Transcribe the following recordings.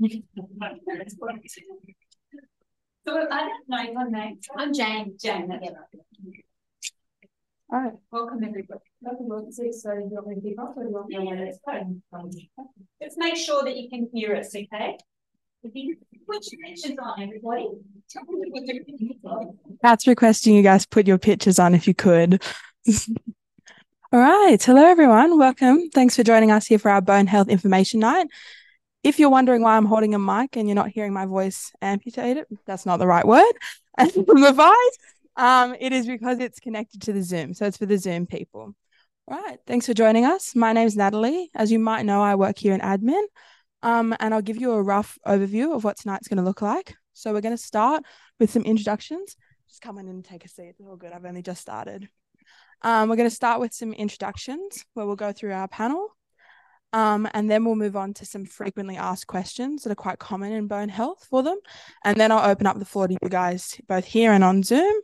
So I don't know your name. I'm Jane. Jane. That's All right. Welcome everybody. Let's make sure that you can hear us, okay? If you put your pictures on, everybody. Tell me what your pictures are. That's requesting you guys put your pictures on if you could. All right. Hello, everyone. Welcome. Thanks for joining us here for our Bone Health Information Night. If you're wondering why I'm holding a mic and you're not hearing my voice amputated, that's not the right word. Um, it is because it's connected to the Zoom. So it's for the Zoom people. All right. Thanks for joining us. My name's Natalie. As you might know, I work here in admin. Um, and I'll give you a rough overview of what tonight's going to look like. So we're going to start with some introductions. Just come in and take a seat. It's all good. I've only just started. Um, we're going to start with some introductions where we'll go through our panel. Um, and then we'll move on to some frequently asked questions that are quite common in bone health for them. And then I'll open up the floor to you guys, both here and on Zoom.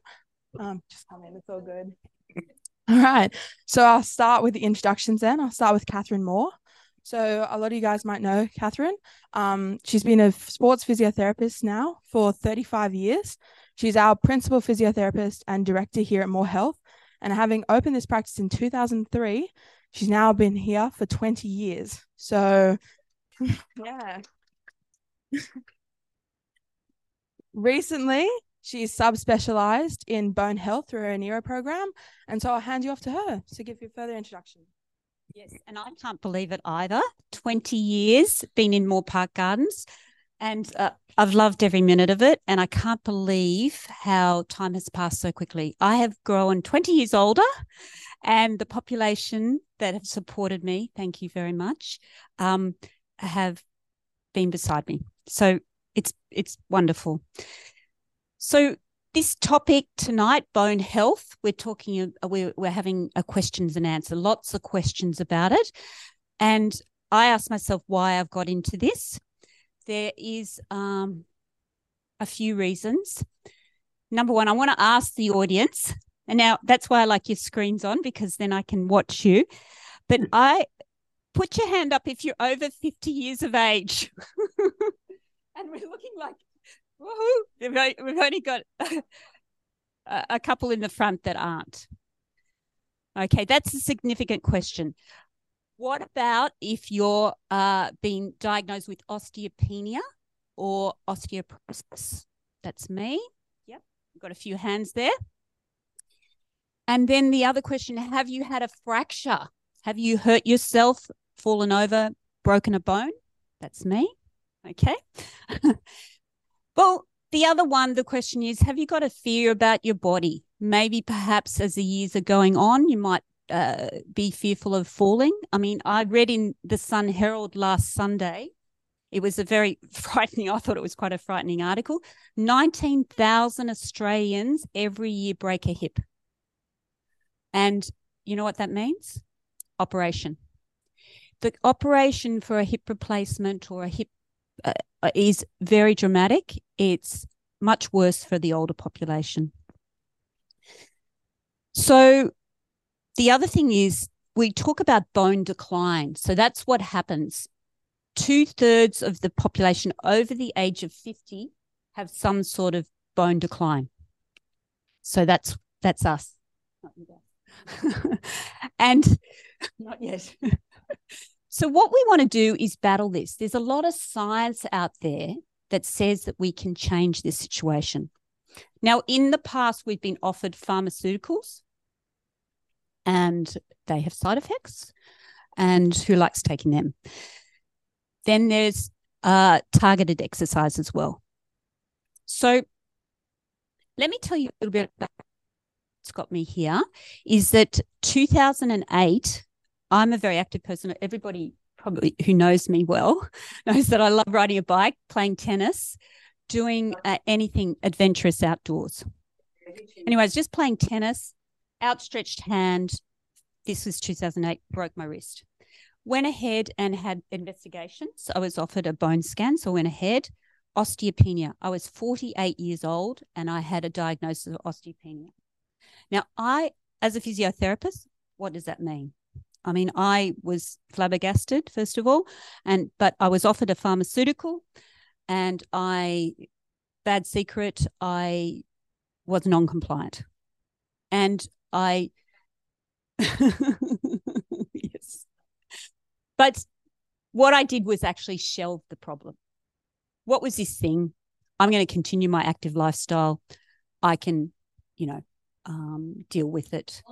Um, just come in, it's all good. All right. So I'll start with the introductions then. I'll start with Catherine Moore. So a lot of you guys might know Catherine. Um, she's been a sports physiotherapist now for 35 years. She's our principal physiotherapist and director here at Moore Health. And having opened this practice in 2003, she's now been here for 20 years. So, yeah. Recently, she's subspecialized in bone health through her Onero program. And so I'll hand you off to her to give you a further introduction. Yes, and I can't believe it either. 20 years been in Moore Park Gardens and uh, I've loved every minute of it. And I can't believe how time has passed so quickly. I have grown 20 years older and the population that have supported me, thank you very much, um, have been beside me. So it's it's wonderful. So this topic tonight, bone health, we're talking, uh, we're, we're having a questions and answer, lots of questions about it. And I asked myself why I've got into this. There is um, a few reasons. Number one, I want to ask the audience, and now that's why I like your screens on because then I can watch you. But I put your hand up if you're over 50 years of age. and we're looking like Woohoo! We've only got a couple in the front that aren't. Okay, that's a significant question. What about if you're uh, being diagnosed with osteopenia or osteoporosis? That's me. Yep, I've got a few hands there. And then the other question Have you had a fracture? Have you hurt yourself, fallen over, broken a bone? That's me. Okay. Well, the other one, the question is have you got a fear about your body? Maybe perhaps as the years are going on, you might uh, be fearful of falling. I mean, I read in the Sun Herald last Sunday, it was a very frightening, I thought it was quite a frightening article. 19,000 Australians every year break a hip. And you know what that means? Operation. The operation for a hip replacement or a hip uh, is very dramatic. It's much worse for the older population. So, the other thing is we talk about bone decline. So, that's what happens. Two thirds of the population over the age of 50 have some sort of bone decline. So, that's that's us. and not yet. So, what we want to do is battle this. There's a lot of science out there that says that we can change this situation. Now, in the past, we've been offered pharmaceuticals and they have side effects. And who likes taking them? Then there's uh, targeted exercise as well. So, let me tell you a little bit about what's got me here is that 2008 I'm a very active person. Everybody probably who knows me well knows that I love riding a bike, playing tennis, doing uh, anything adventurous outdoors. Anyways, just playing tennis, outstretched hand. This was 2008, broke my wrist. Went ahead and had investigations. I was offered a bone scan, so went ahead. Osteopenia. I was 48 years old and I had a diagnosis of osteopenia. Now, I, as a physiotherapist, what does that mean? I mean, I was flabbergasted, first of all, and but I was offered a pharmaceutical and I bad secret, I was non-compliant. And I yes. But what I did was actually shelve the problem. What was this thing? I'm going to continue my active lifestyle. I can, you know, um, deal with it.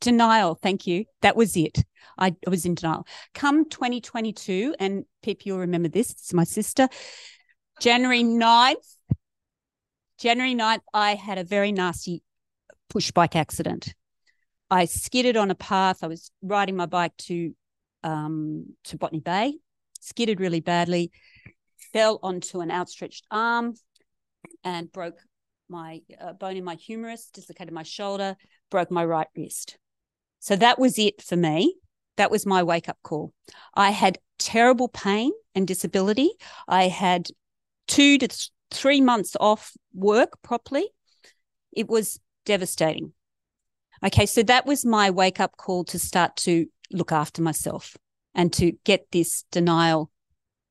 Denial. Thank you. That was it. I, I was in denial. Come 2022, and Pip, you'll remember this. It's my sister. January 9th, January 9th, I had a very nasty push bike accident. I skidded on a path. I was riding my bike to um, to Botany Bay, skidded really badly, fell onto an outstretched arm, and broke my uh, bone in my humerus, dislocated my shoulder, broke my right wrist. So that was it for me. That was my wake up call. I had terrible pain and disability. I had two to th- three months off work properly. It was devastating. Okay, so that was my wake up call to start to look after myself and to get this denial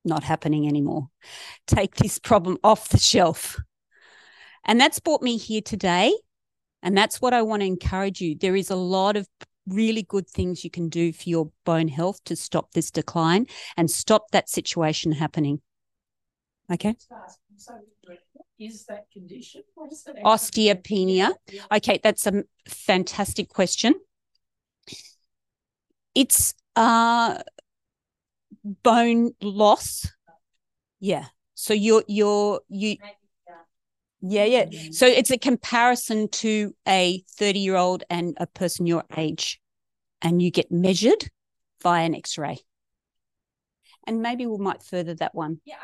not happening anymore. Take this problem off the shelf. And that's brought me here today. And that's what I want to encourage you. There is a lot of really good things you can do for your bone health to stop this decline and stop that situation happening. Okay. Is that condition? That Osteopenia. Okay, that's a fantastic question. It's uh bone loss. Yeah. So you're you're you yeah, yeah. Mm. So it's a comparison to a 30 year old and a person your age, and you get measured via an x ray. And maybe we might further that one. Yeah.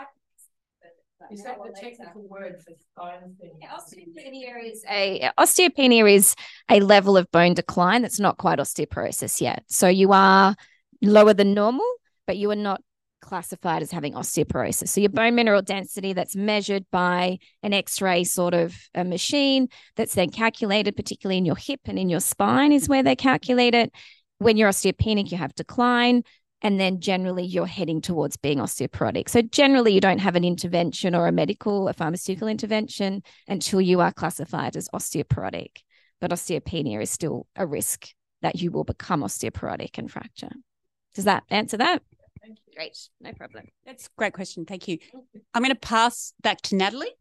Is that the technical word for bone thing? Yeah, osteopenia is a osteopenia is a level of bone decline that's not quite osteoporosis yet. So you are lower than normal, but you are not classified as having osteoporosis. So your bone mineral density that's measured by an X-ray sort of a machine that's then calculated, particularly in your hip and in your spine, is where they calculate it. When you're osteopenic, you have decline. And then generally you're heading towards being osteoporotic. So generally you don't have an intervention or a medical, a pharmaceutical intervention until you are classified as osteoporotic. But osteopenia is still a risk that you will become osteoporotic and fracture. Does that answer that? Great, no problem. That's a great question. Thank you. I'm going to pass back to Natalie.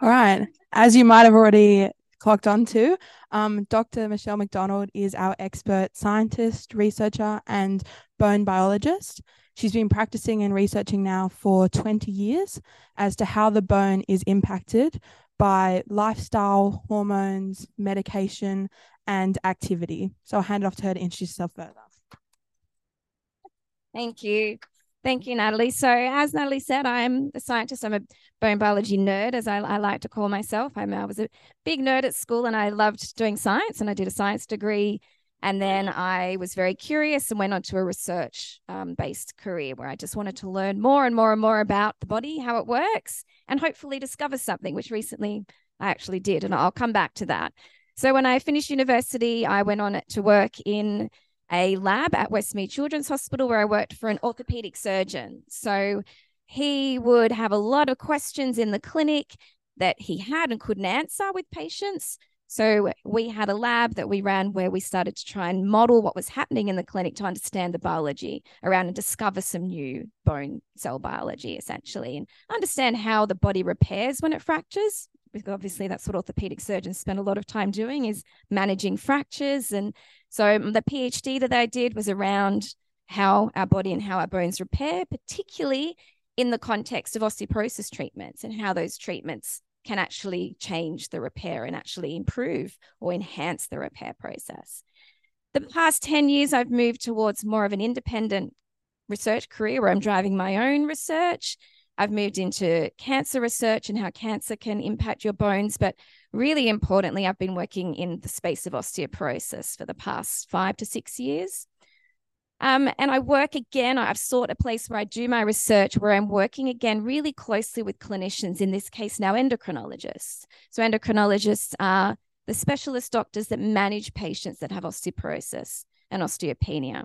All right. As you might have already clocked on to, um, Dr. Michelle McDonald is our expert scientist, researcher, and bone biologist. She's been practicing and researching now for 20 years as to how the bone is impacted by lifestyle, hormones, medication, and activity. So I'll hand it off to her to introduce herself further. Thank you. Thank you, Natalie. So, as Natalie said, I'm a scientist. I'm a bone biology nerd, as I, I like to call myself. I'm, I was a big nerd at school and I loved doing science, and I did a science degree. And then I was very curious and went on to a research um, based career where I just wanted to learn more and more and more about the body, how it works, and hopefully discover something, which recently I actually did. And I'll come back to that. So, when I finished university, I went on to work in a lab at Westmead Children's Hospital where I worked for an orthopedic surgeon. So he would have a lot of questions in the clinic that he had and couldn't answer with patients. So we had a lab that we ran where we started to try and model what was happening in the clinic to understand the biology around and discover some new bone cell biology essentially and understand how the body repairs when it fractures because obviously that's what orthopedic surgeons spend a lot of time doing is managing fractures and so um, the PhD that I did was around how our body and how our bones repair, particularly in the context of osteoporosis treatments and how those treatments can actually change the repair and actually improve or enhance the repair process. The past 10 years, I've moved towards more of an independent research career where I'm driving my own research. I've moved into cancer research and how cancer can impact your bones. But really importantly, I've been working in the space of osteoporosis for the past five to six years. Um, and I work again, I've sought a place where I do my research where I'm working again really closely with clinicians, in this case now endocrinologists. So endocrinologists are the specialist doctors that manage patients that have osteoporosis and osteopenia.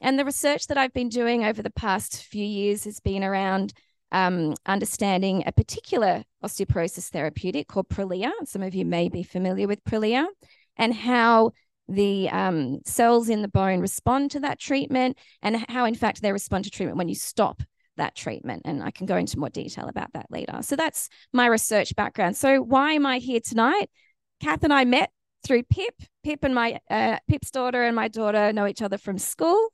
And the research that I've been doing over the past few years has been around um, understanding a particular osteoporosis therapeutic called Prolia. Some of you may be familiar with Prolia and how the um, cells in the bone respond to that treatment and how, in fact, they respond to treatment when you stop that treatment. And I can go into more detail about that later. So that's my research background. So why am I here tonight? Kath and I met through Pip. Pip and my uh, Pip's daughter and my daughter know each other from school.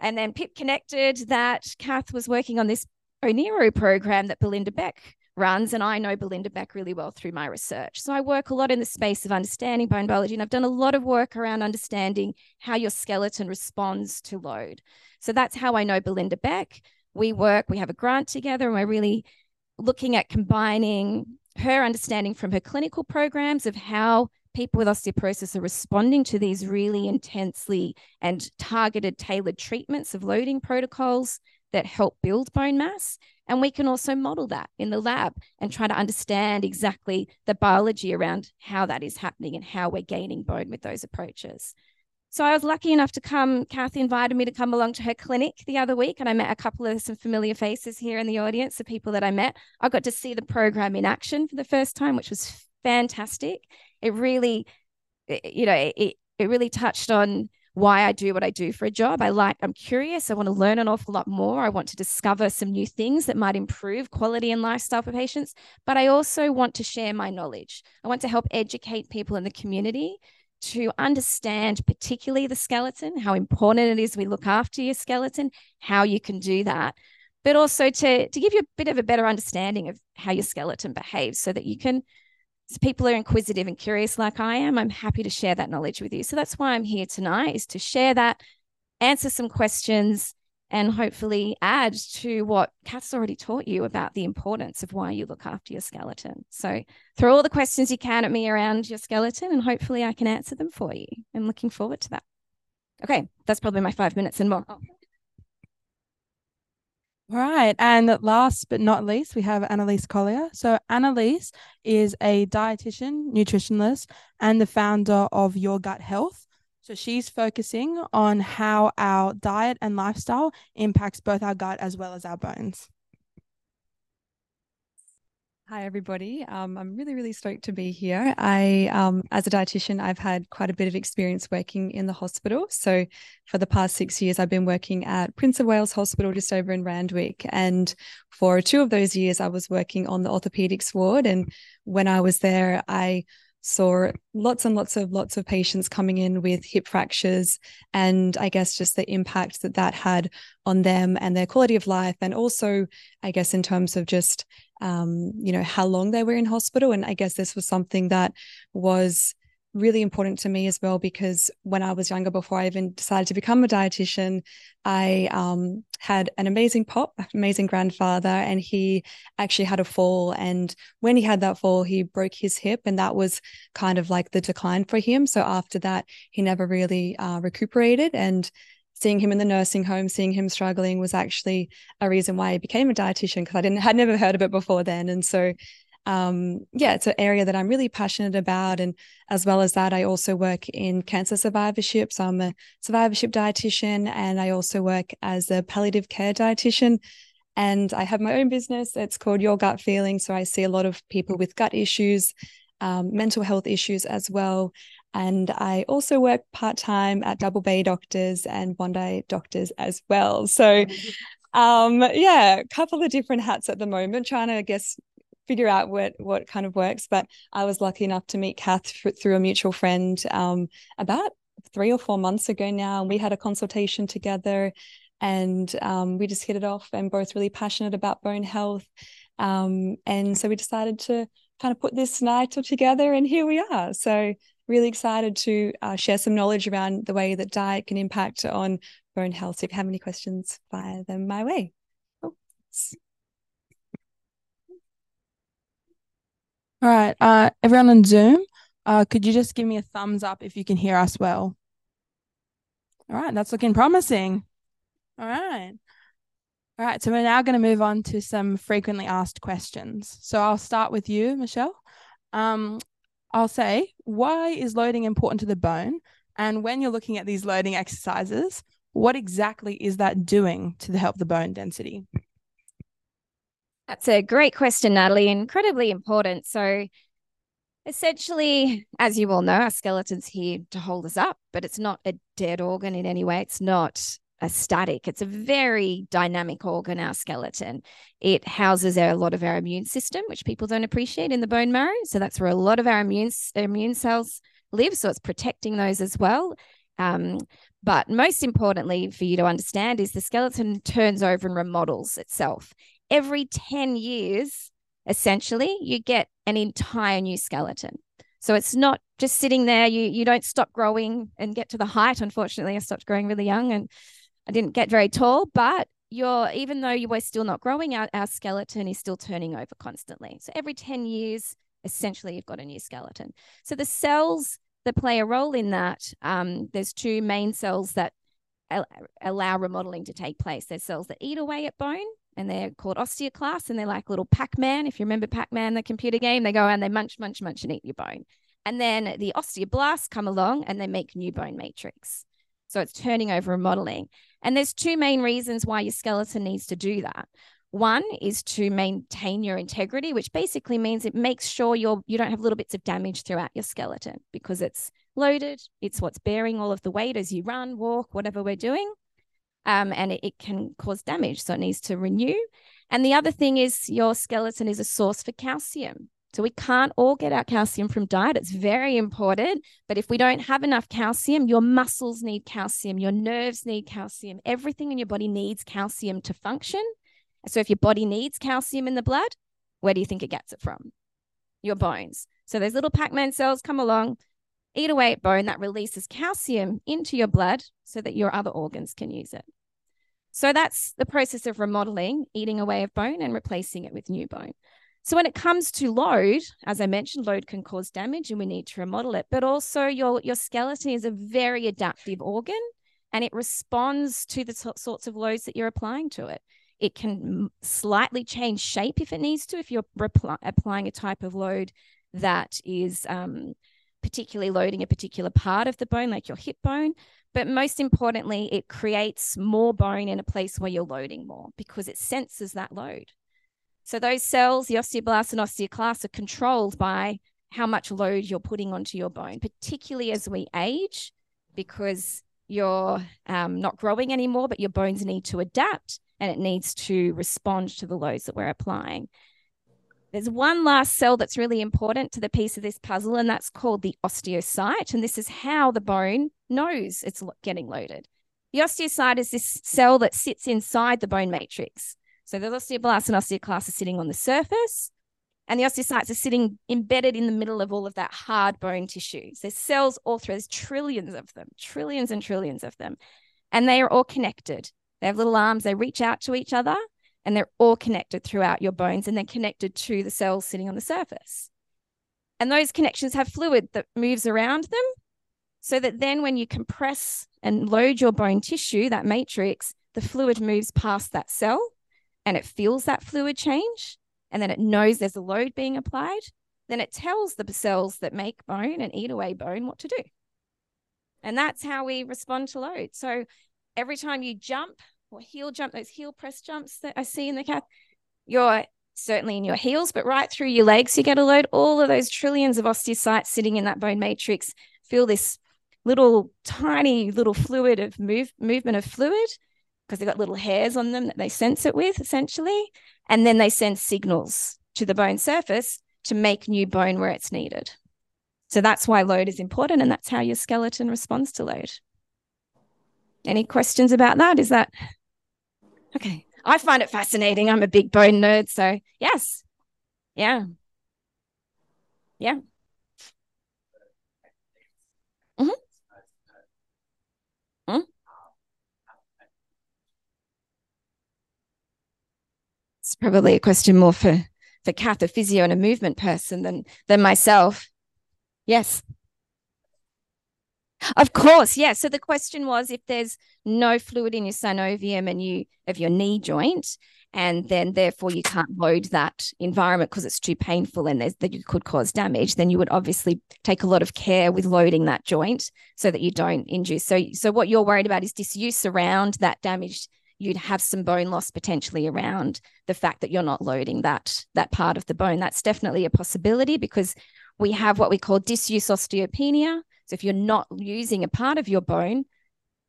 And then Pip connected that Kath was working on this Onero program that Belinda Beck runs. And I know Belinda Beck really well through my research. So I work a lot in the space of understanding bone biology. And I've done a lot of work around understanding how your skeleton responds to load. So that's how I know Belinda Beck. We work, we have a grant together, and we're really looking at combining her understanding from her clinical programs of how people with osteoporosis are responding to these really intensely and targeted tailored treatments of loading protocols that help build bone mass. And we can also model that in the lab and try to understand exactly the biology around how that is happening and how we're gaining bone with those approaches. So I was lucky enough to come, Kathy invited me to come along to her clinic the other week, and I met a couple of some familiar faces here in the audience, the people that I met. I got to see the program in action for the first time, which was fantastic. It really, you know, it, it really touched on why I do what I do for a job. I like, I'm curious. I want to learn an awful lot more. I want to discover some new things that might improve quality and lifestyle for patients. But I also want to share my knowledge. I want to help educate people in the community to understand, particularly the skeleton, how important it is we look after your skeleton, how you can do that. But also to, to give you a bit of a better understanding of how your skeleton behaves so that you can so people are inquisitive and curious like I am, I'm happy to share that knowledge with you. So that's why I'm here tonight is to share that, answer some questions, and hopefully add to what Kath's already taught you about the importance of why you look after your skeleton. So throw all the questions you can at me around your skeleton and hopefully I can answer them for you. I'm looking forward to that. Okay, that's probably my five minutes and more. Oh. Right. And last but not least, we have Annaleise Collier. So, Annaleise is a dietitian, nutritionist, and the founder of Your Gut Health. So, she's focusing on how our diet and lifestyle impacts both our gut as well as our bones. Hi, everybody. Um, I'm really, really stoked to be here. I, um, as a dietitian, I've had quite a bit of experience working in the hospital. So, for the past six years, I've been working at Prince of Wales Hospital just over in Randwick. And for two of those years, I was working on the orthopedics ward. And when I was there, I saw lots and lots of lots of patients coming in with hip fractures and i guess just the impact that that had on them and their quality of life and also i guess in terms of just um, you know, how long they were in hospital. And I guess this was something that was really important to me as well because when I was younger, before I even decided to become a dietitian, I um, had an amazing pop, amazing grandfather, and he actually had a fall. And when he had that fall, he broke his hip, and that was kind of like the decline for him. So after that, he never really uh, recuperated. And seeing him in the nursing home, seeing him struggling was actually a reason why I became a dietitian because I didn't had never heard of it before then. And so um, yeah, it's an area that I'm really passionate about. And as well as that, I also work in cancer survivorship. So I'm a survivorship dietitian and I also work as a palliative care dietitian. And I have my own business. It's called Your Gut Feeling. So I see a lot of people with gut issues, um, mental health issues as well. And I also work part time at Double Bay Doctors and Bondi Doctors as well. So, um, yeah, a couple of different hats at the moment, trying to, I guess, figure out what what kind of works. But I was lucky enough to meet Kath through a mutual friend um, about three or four months ago now. And we had a consultation together and um, we just hit it off and both really passionate about bone health. Um, and so we decided to kind of put this night together and here we are. So really excited to uh, share some knowledge around the way that diet can impact on bone health. So if you have any questions, fire them my way. Oh. All right, uh, everyone on Zoom, uh, could you just give me a thumbs up if you can hear us well? All right, that's looking promising. All right. All right, so we're now going to move on to some frequently asked questions. So I'll start with you, Michelle. Um, I'll say, why is loading important to the bone? And when you're looking at these loading exercises, what exactly is that doing to help the bone density? That's a great question, Natalie. Incredibly important. So, essentially, as you all know, our skeleton's here to hold us up, but it's not a dead organ in any way. It's not a static. It's a very dynamic organ, our skeleton. It houses a lot of our immune system, which people don't appreciate in the bone marrow. So that's where a lot of our immune immune cells live. So it's protecting those as well. Um, but most importantly, for you to understand, is the skeleton turns over and remodels itself every 10 years, essentially, you get an entire new skeleton. So it's not just sitting there. You you don't stop growing and get to the height. Unfortunately, I stopped growing really young and I didn't get very tall. But you're even though you were still not growing, our, our skeleton is still turning over constantly. So every 10 years, essentially, you've got a new skeleton. So the cells that play a role in that, um, there's two main cells that allow remodeling to take place. There's cells that eat away at bone and they're called osteoclasts and they're like little Pac-Man. If you remember Pac-Man, the computer game, they go and they munch, munch, munch and eat your bone. And then the osteoblasts come along and they make new bone matrix. So it's turning over and modeling. And there's two main reasons why your skeleton needs to do that. One is to maintain your integrity, which basically means it makes sure you're you don't have little bits of damage throughout your skeleton because it's loaded. It's what's bearing all of the weight as you run, walk, whatever we're doing um, and it, it can cause damage. So it needs to renew. And the other thing is your skeleton is a source for calcium. So we can't all get our calcium from diet. It's very important. But if we don't have enough calcium, your muscles need calcium, your nerves need calcium, everything in your body needs calcium to function. So if your body needs calcium in the blood, where do you think it gets it from? Your bones. So those little Pac-Man cells come along, eat away at bone that releases calcium into your blood so that your other organs can use it. So that's the process of remodeling, eating away of bone and replacing it with new bone. So when it comes to load, as I mentioned, load can cause damage and we need to remodel it, but also your, your skeleton is a very adaptive organ and it responds to the sorts of loads that you're applying to it. It can slightly change shape if it needs to, if you're applying a type of load that is um, particularly loading a particular part of the bone, like your hip bone. But most importantly, it creates more bone in a place where you're loading more because it senses that load. So those cells, the osteoblasts and osteoclasts, are controlled by how much load you're putting onto your bone, particularly as we age, because you're um, not growing anymore, but your bones need to adapt and it needs to respond to the loads that we're applying. There's one last cell that's really important to the piece of this puzzle, and that's called the osteocyte. And this is how the bone knows it's getting loaded. The osteocyte is this cell that sits inside the bone matrix. So the osteoblasts and osteoclasts are sitting on the surface, and the osteocytes are sitting embedded in the middle of all of that hard bone tissue. So there's cells all through, there's trillions of them, trillions and trillions of them. And they are all connected. They have little arms, they reach out to each other and they're all connected throughout your bones and they're connected to the cells sitting on the surface. And those connections have fluid that moves around them so that then when you compress and load your bone tissue, that matrix, the fluid moves past that cell and it feels that fluid change. And then it knows there's a load being applied. Then it tells the cells that make bone and eat away bone what to do. And that's how we respond to load. So every time you jump or heel jump, those heel press jumps that I see in the calf, you're certainly in your heels, but right through your legs, you get a load. All of those trillions of osteocytes sitting in that bone matrix feel this little tiny little fluid of move movement of fluid because they've got little hairs on them that they sense it with essentially. And then they send signals to the bone surface to make new bone where it's needed. So that's why load is important. And that's how your skeleton responds to load. Any questions about that? Is that Okay. I find it fascinating. I'm a big bone nerd. So, yes. Yeah. Yeah. Mm-hmm. It's probably a question more for for Kath, a physio and a movement person than than myself. Yes. Of course, yeah. So the question was if there's no fluid in your synovium and you of your knee joint, and then therefore you can't load that environment because it's too painful and there's that you could cause damage, then you would obviously take a lot of care with loading that joint so that you don't induce. So so what you're worried about is disuse around that damaged you'd have some bone loss potentially around the fact that you're not loading that that part of the bone. That's definitely a possibility because we have what we call disuse osteopenia. So if you're not using a part of your bone,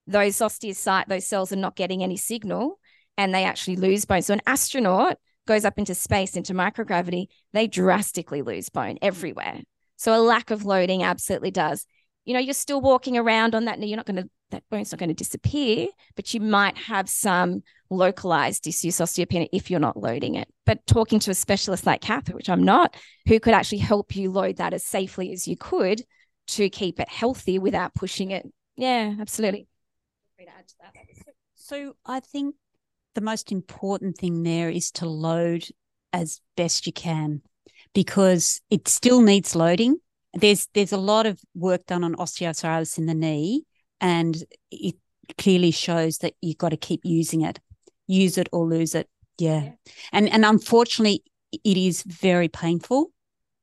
those osteocyte, those cells are not getting any signal and they actually lose bone. So an astronaut goes up into space, into microgravity, they drastically lose bone everywhere. So a lack of loading absolutely does. You know, you're still walking around on that you're not going to, that bone's not going to disappear, but you might have some localized disuse osteopenia if you're not loading it. But talking to a specialist like Kath, which I'm not, who could actually help you load that as safely as you could to keep it healthy without pushing it. Yeah, absolutely. So I think the most important thing there is to load as best you can because it still needs loading. There's there's a lot of work done on osteoarthritis in the knee and it clearly shows that you've got to keep using it. Use it or lose it. Yeah. yeah. And and unfortunately it is very painful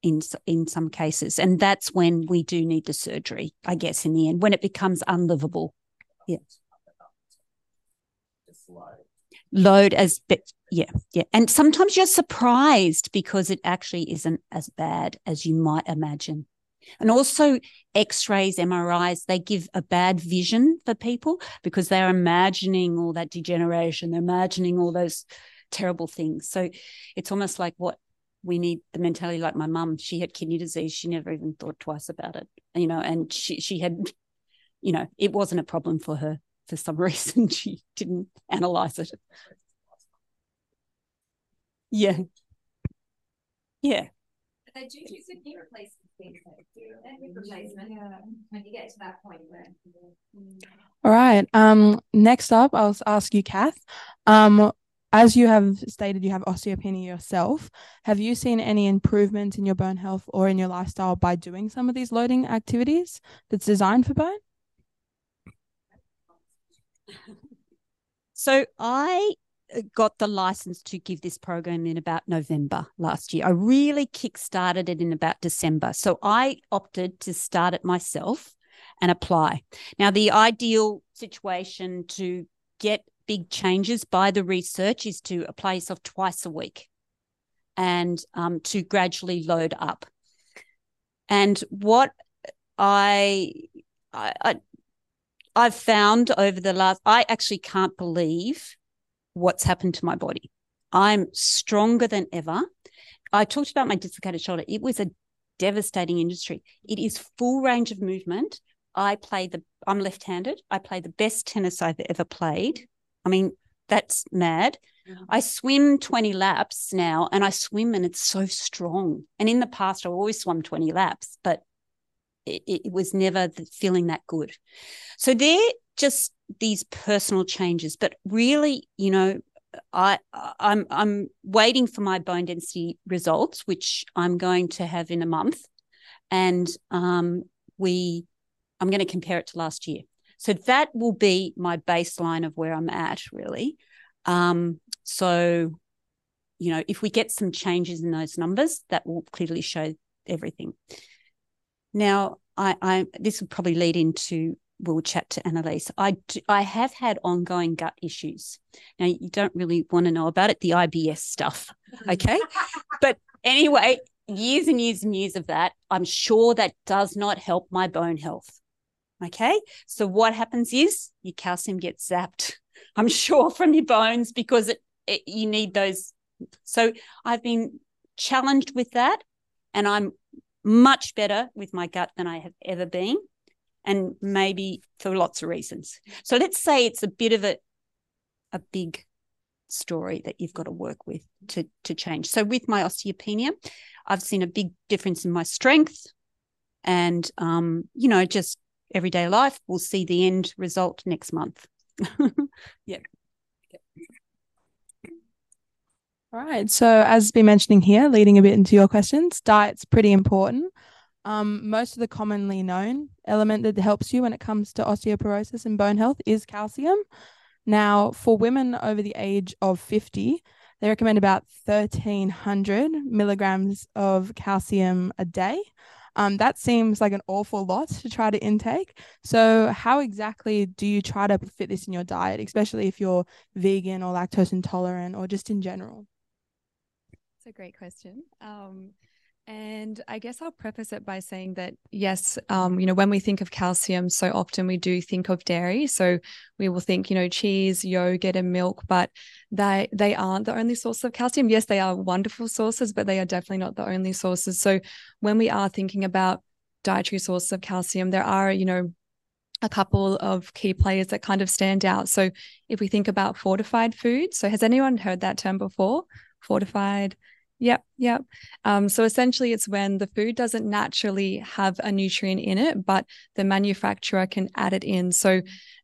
in in some cases and that's when we do need the surgery i guess in the end when it becomes unlivable. Yeah. Load as yeah yeah. And sometimes you're surprised because it actually isn't as bad as you might imagine. And also x-rays mris they give a bad vision for people because they're imagining all that degeneration they're imagining all those terrible things. So it's almost like what we need the mentality like my mum she had kidney disease she never even thought twice about it you know and she she had you know it wasn't a problem for her for some reason she didn't analyze it yeah yeah but they do use a knee replacement replacement yeah. when you get to that point where all right um next up i'll ask you kath um as you have stated you have osteopenia yourself. Have you seen any improvement in your bone health or in your lifestyle by doing some of these loading activities that's designed for bone? So i uh, got the license to give this program in about november last year. I really kick-started it in about december. So i opted to start it myself and apply. Now the ideal situation to get big changes by the research is to apply yourself twice a week and um, to gradually load up. And what I, I, I have found over the last, I actually can't believe what's happened to my body. I'm stronger than ever. I talked about my dislocated shoulder. It was a devastating industry. It is full range of movement. I play the, I'm left handed. I play the best tennis I've ever played. I mean, that's mad. Mm-hmm. I swim 20 laps now and I swim and it's so strong. And in the past, I always swam 20 laps, but it, it was never feeling that good. So they're just these personal changes, but really, you know, I I'm I'm waiting for my bone density results, which I'm going to have in a month, and um, we I'm going to compare it to last year. So that will be my baseline of where I'm at, really. Um, so, you know, if we get some changes in those numbers, that will clearly show everything. Now, I, I this will probably lead into we'll chat to Annaleise. I do, I have had ongoing gut issues. Now you don't really want to know about it, the IBS stuff, okay? but anyway, years and years and years of that, I'm sure that does not help my bone health. Okay. So what happens is your calcium gets zapped, I'm sure, from your bones because it, it, you need those. So I've been challenged with that and I'm much better with my gut than I have ever been. And maybe for lots of reasons. So let's say it's a bit of a a big story that you've got to work with to to change. So with my osteopenia, I've seen a big difference in my strength and um, you know, just everyday life. We'll see the end result next month. yeah. All right. So, as been mentioning here, leading a bit into your questions, diet's pretty important. Um, most of the commonly known element that helps you when it comes to osteoporosis and bone health is calcium. Now, for women over the age of 50, they recommend about 1300 milligrams of calcium a day. Um, that seems like an awful lot to try to intake. So, how exactly do you try to fit this in your diet, especially if you're vegan or lactose intolerant or just in general? It's a great question. Um, and I guess I'll preface it by saying that, yes, um, you know, when we think of calcium, so often we do think of dairy. So we will think, you know, cheese, yogurt, and milk, but they they aren't the only source of calcium. Yes, they are wonderful sources, but they are definitely not the only sources. So when we are thinking about dietary sources of calcium, there are, you know, a couple of key players that kind of stand out. So if we think about fortified foods, so has anyone heard that term before? Fortified Yep, yep. Um, so essentially, it's when the food doesn't naturally have a nutrient in it, but the manufacturer can add it in. So,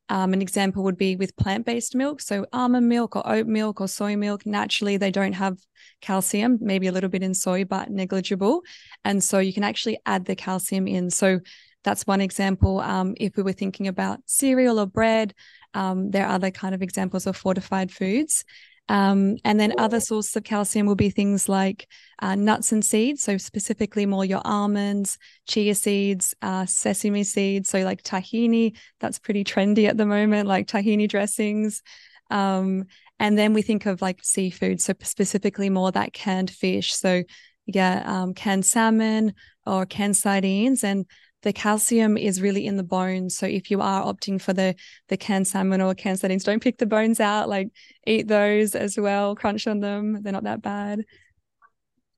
um, an example would be with plant based milk. So, almond milk or oat milk or soy milk, naturally, they don't have calcium, maybe a little bit in soy, but negligible. And so, you can actually add the calcium in. So, that's one example. Um, if we were thinking about cereal or bread, um, there are other kind of examples of fortified foods. Um, and then other sources of calcium will be things like uh, nuts and seeds. So, specifically, more your almonds, chia seeds, uh, sesame seeds. So, like tahini, that's pretty trendy at the moment, like tahini dressings. Um, and then we think of like seafood. So, specifically, more that canned fish. So, yeah, um, canned salmon or canned sardines. And the calcium is really in the bones. So if you are opting for the the canned salmon or canned sardines, don't pick the bones out. Like eat those as well. Crunch on them. They're not that bad.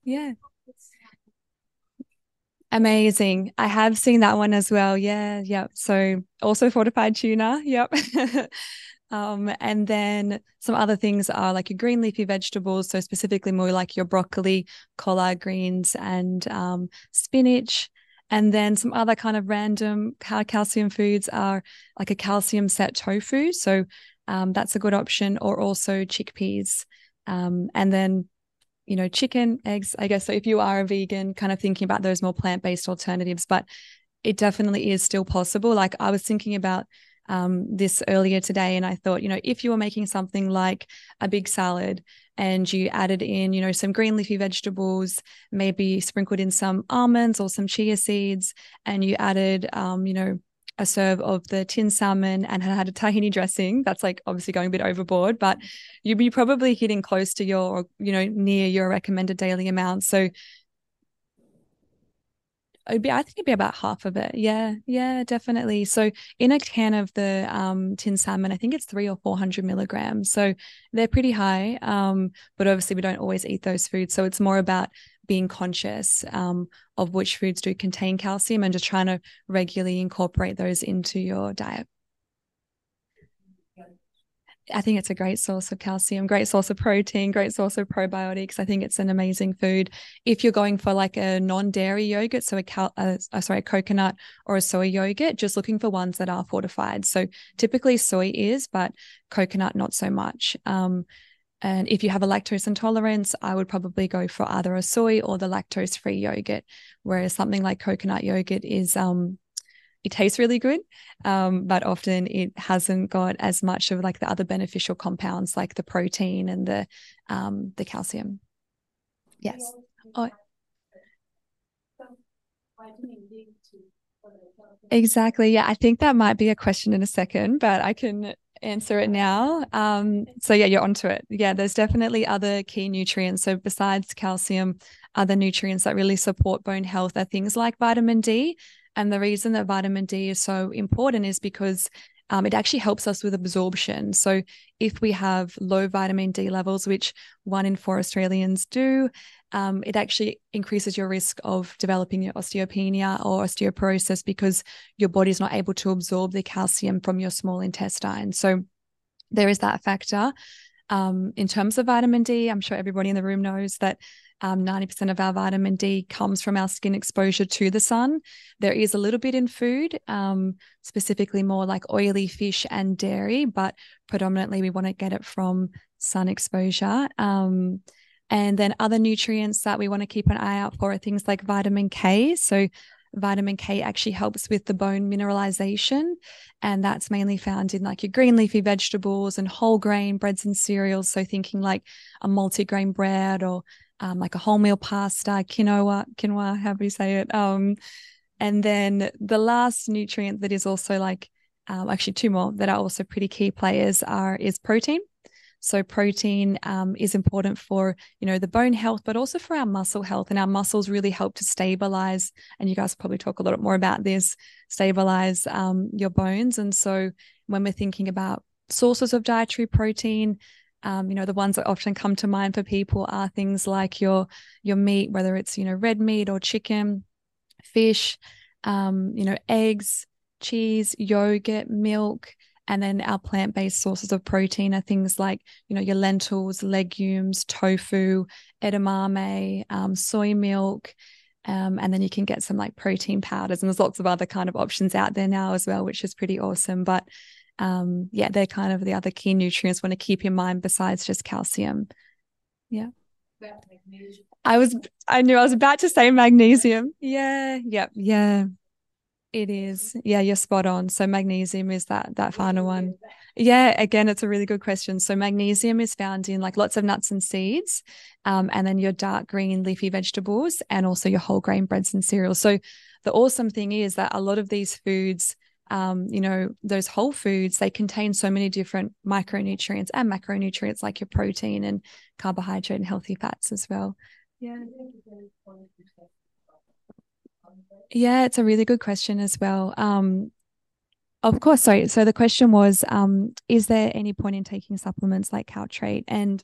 Yeah. Amazing. I have seen that one as well. Yeah. Yep. So also fortified tuna. Yep. Um, and then some other things are like your green leafy vegetables. So specifically more like your broccoli, collard greens, and um, spinach. And then some other kind of random calcium foods are like a calcium set tofu. So um, that's a good option, or also chickpeas. Um, and then, you know, chicken, eggs, I guess. So if you are a vegan, kind of thinking about those more plant based alternatives, but it definitely is still possible. Like I was thinking about um, this earlier today, and I thought, you know, if you were making something like a big salad and you added in, you know, some green leafy vegetables, maybe sprinkled in some almonds or some chia seeds, and you added, um, you know, a serve of the tin salmon and had a tahini dressing. That's like obviously going a bit overboard, but you'd be probably hitting close to your, you know, near your recommended daily amount. So it'd be I think it'd be about half of it. Yeah, yeah, definitely. So in a can of the um, tin salmon, I think it's three or four hundred milligrams. So they're pretty high. Um, but obviously we don't always eat those foods. So it's more about being conscious um, of which foods do contain calcium and just trying to regularly incorporate those into your diet. I think it's a great source of calcium, great source of protein, great source of probiotics. I think it's an amazing food. If you're going for like a non-dairy yogurt, so a cal- uh, sorry, a coconut or a soy yogurt, just looking for ones that are fortified. So typically soy is, but coconut not so much. Um, and if you have a lactose intolerance, I would probably go for either a soy or the lactose free yogurt. Whereas something like coconut yogurt is um, it tastes really good, um, but often it hasn't got as much of like the other beneficial compounds like the protein and the um, the calcium. Yes. Oh. Exactly. Yeah, I think that might be a question in a second, but I can answer it now. Um, so yeah, you're onto it. Yeah, there's definitely other key nutrients. So besides calcium, other nutrients that really support bone health are things like vitamin D, and the reason that vitamin D is so important is because um, it actually helps us with absorption. So, if we have low vitamin D levels, which one in four Australians do, um, it actually increases your risk of developing your osteopenia or osteoporosis because your body is not able to absorb the calcium from your small intestine. So, there is that factor. Um, in terms of vitamin D, I'm sure everybody in the room knows that um, 90% of our vitamin D comes from our skin exposure to the sun. There is a little bit in food, um, specifically more like oily fish and dairy, but predominantly we want to get it from sun exposure. Um, and then other nutrients that we want to keep an eye out for are things like vitamin K. So vitamin K actually helps with the bone mineralization. And that's mainly found in like your green leafy vegetables and whole grain breads and cereals. So thinking like a multi-grain bread or um, like a wholemeal pasta, quinoa, quinoa, however you say it. Um, and then the last nutrient that is also like um, actually two more that are also pretty key players are is protein. So protein um, is important for you know the bone health, but also for our muscle health. And our muscles really help to stabilize. And you guys probably talk a lot more about this, stabilize um, your bones. And so when we're thinking about sources of dietary protein, um, you know the ones that often come to mind for people are things like your your meat, whether it's you know red meat or chicken, fish, um, you know eggs, cheese, yogurt, milk. And then our plant based sources of protein are things like, you know, your lentils, legumes, tofu, edamame, um, soy milk. Um, and then you can get some like protein powders, and there's lots of other kind of options out there now as well, which is pretty awesome. But um, yeah, they're kind of the other key nutrients want to keep in mind besides just calcium. Yeah. I was I knew I was about to say magnesium. Yeah, yep, yeah. It is. Yeah, you're spot on. So magnesium is that that final one. Yeah, again, it's a really good question. So magnesium is found in like lots of nuts and seeds, um, and then your dark green leafy vegetables, and also your whole grain breads and cereals. So the awesome thing is that a lot of these foods, um, you know, those whole foods, they contain so many different micronutrients and macronutrients like your protein and carbohydrate and healthy fats as well. Yeah. Yeah, it's a really good question as well. Um, of course, sorry. So the question was, um, is there any point in taking supplements like Caltrate? And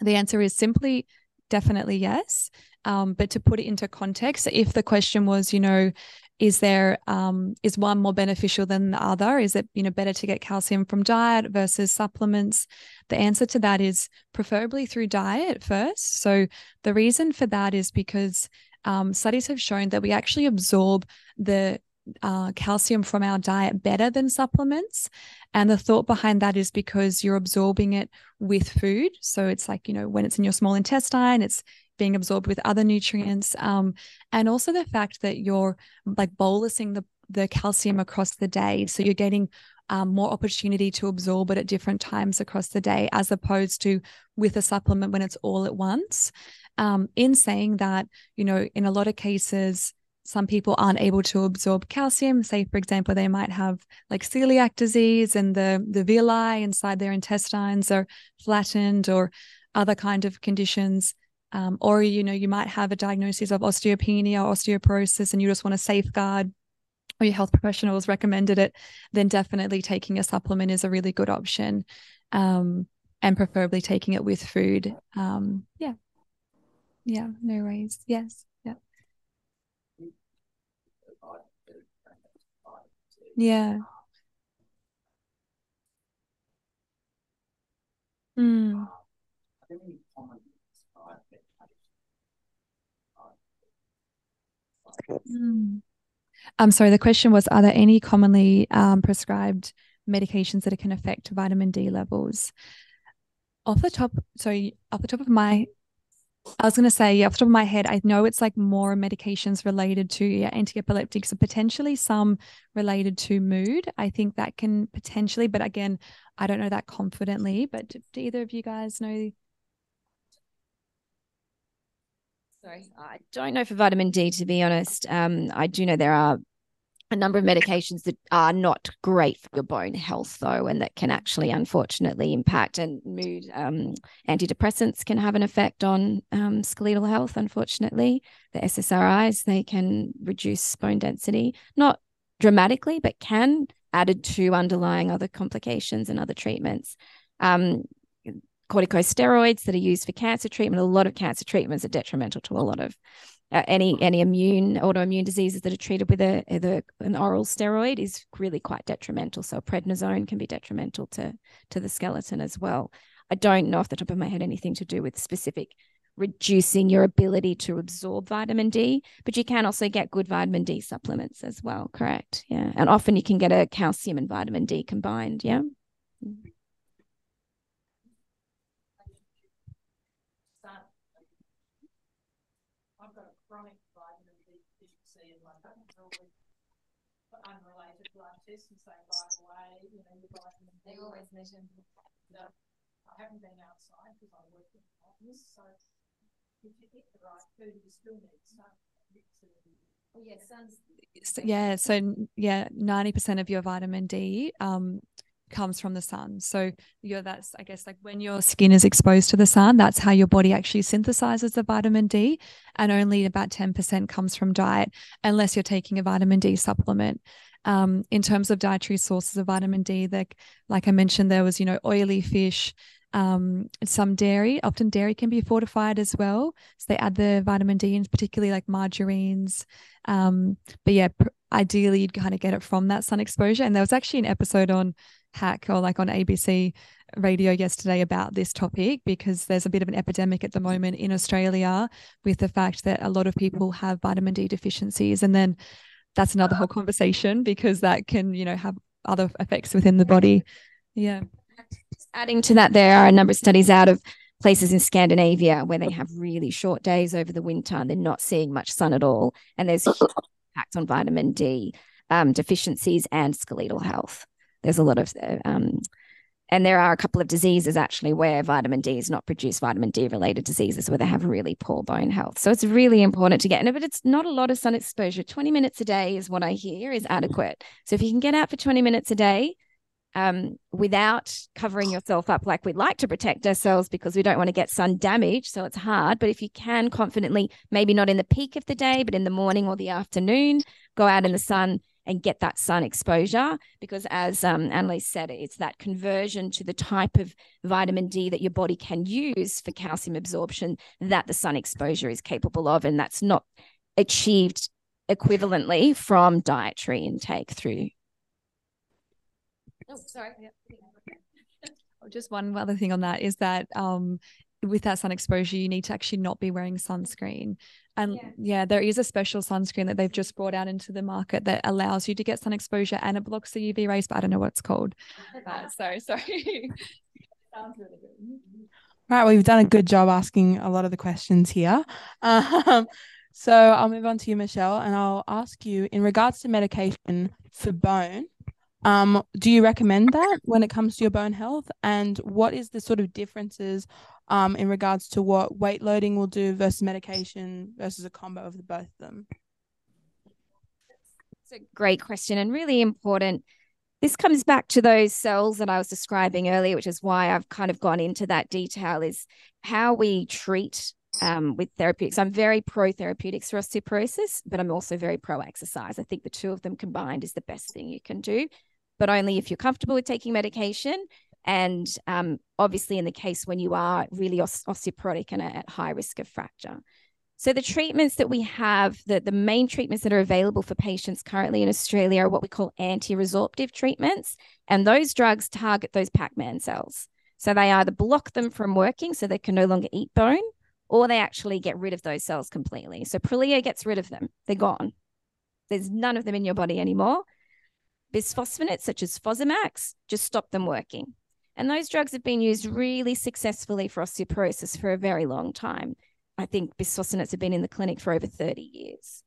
the answer is simply definitely yes. Um, but to put it into context, if the question was, you know, is there um, is one more beneficial than the other? Is it you know better to get calcium from diet versus supplements? The answer to that is preferably through diet first. So the reason for that is because um, studies have shown that we actually absorb the uh, calcium from our diet better than supplements. And the thought behind that is because you're absorbing it with food. So it's like, you know, when it's in your small intestine, it's being absorbed with other nutrients. Um, and also the fact that you're like bolusing the, the calcium across the day. So you're getting um, more opportunity to absorb it at different times across the day, as opposed to with a supplement when it's all at once. Um, in saying that, you know, in a lot of cases, some people aren't able to absorb calcium. Say, for example, they might have like celiac disease and the, the villi inside their intestines are flattened or other kind of conditions. Um, or, you know, you might have a diagnosis of osteopenia or osteoporosis and you just want to safeguard or your health professionals recommended it, then definitely taking a supplement is a really good option. Um, and preferably taking it with food. Um, yeah. Yeah, no worries. Yes. Yeah. Yeah. Mm. Mm. I'm sorry, the question was Are there any commonly um, prescribed medications that can affect vitamin D levels? Off the top, sorry, off the top of my I was going to say, yeah, off the top of my head, I know it's like more medications related to yeah, anti-epileptics and potentially some related to mood. I think that can potentially, but again, I don't know that confidently. But do either of you guys know? Sorry, I don't know for vitamin D, to be honest. Um, I do know there are a number of medications that are not great for your bone health though and that can actually unfortunately impact and mood um, antidepressants can have an effect on um, skeletal health unfortunately. The ssris they can reduce bone density not dramatically but can added to underlying other complications and other treatments. Um, corticosteroids that are used for cancer treatment a lot of cancer treatments are detrimental to a lot of uh, any any immune autoimmune diseases that are treated with a, a, an oral steroid is really quite detrimental. So prednisone can be detrimental to to the skeleton as well. I don't know off the top of my head anything to do with specific reducing your ability to absorb vitamin D, but you can also get good vitamin D supplements as well. Correct? Yeah, and often you can get a calcium and vitamin D combined. Yeah. Mm-hmm. deficiency and like that. Unrelated blood tests and say, by the way, you know, your vitamin D. They always measure. that I haven't been outside because I work in the office, so if you get the right food, you still need sun. Oh, yeah, sun's So, yeah, so yeah, ninety percent of your vitamin D um comes from the sun. So you're that's I guess like when your skin is exposed to the sun, that's how your body actually synthesizes the vitamin D, and only about ten percent comes from diet, unless you're taking a vitamin D supplement. Um, in terms of dietary sources of vitamin D, like like I mentioned, there was you know oily fish, um, some dairy. Often dairy can be fortified as well, so they add the vitamin D in, particularly like margarines. Um, but yeah, ideally you'd kind of get it from that sun exposure. And there was actually an episode on Hack or like on ABC radio yesterday about this topic because there's a bit of an epidemic at the moment in Australia with the fact that a lot of people have vitamin D deficiencies. And then that's another whole conversation because that can, you know, have other effects within the body. Yeah. Adding to that, there are a number of studies out of places in Scandinavia where they have really short days over the winter and they're not seeing much sun at all. And there's huge impact on vitamin D um, deficiencies and skeletal health. There's a lot of, um, and there are a couple of diseases actually where vitamin D is not produced, vitamin D related diseases where they have really poor bone health. So it's really important to get in it, but it's not a lot of sun exposure. 20 minutes a day is what I hear is adequate. So if you can get out for 20 minutes a day, um, without covering yourself up like we'd like to protect ourselves because we don't want to get sun damage. So it's hard. But if you can confidently, maybe not in the peak of the day, but in the morning or the afternoon, go out in the sun and get that sun exposure. Because as um, Annaleise said, it's that conversion to the type of vitamin D that your body can use for calcium absorption that the sun exposure is capable of. And that's not achieved equivalently from dietary intake through Oh, sorry. Oh, Just one other thing on that is that um, with that sun exposure, you need to actually not be wearing sunscreen. And Yeah. yeah. there is a special sunscreen that they've just brought out into the market that allows you to get sun exposure and it blocks the UV rays, but I don't know what it's called. Uh, so sorry. Sounds really good. Right, we've done a good job asking a lot of the questions here. Um, so I'll move on to you, Michelle, and I'll ask you in regards to medication for bone. Um, do you recommend that when it comes to your bone health? And what is the sort of differences um, in regards to what weight loading will do versus medication versus a combo of the both of them? It's a great question and really important. This comes back to those cells that I was describing earlier, which is why I've kind of gone into that detail is how we treat um, with therapeutics. I'm very pro therapeutics for osteoporosis, but I'm also very pro exercise. I think the two of them combined is the best thing you can do, but only if you're comfortable with taking medication. And um, obviously, in the case when you are really os- osteoporotic and at high risk of fracture. So the treatments that we have, the, the main treatments that are available for patients currently in Australia are what we call anti-resorptive treatments. And those drugs target those Pac-Man cells. So they either block them from working so they can no longer eat bone, or they actually get rid of those cells completely. So Prolia gets rid of them. They're gone. There's none of them in your body anymore. Bisphosphonates such as Fosamax just stop them working. And those drugs have been used really successfully for osteoporosis for a very long time. I think bisphosphonates have been in the clinic for over 30 years.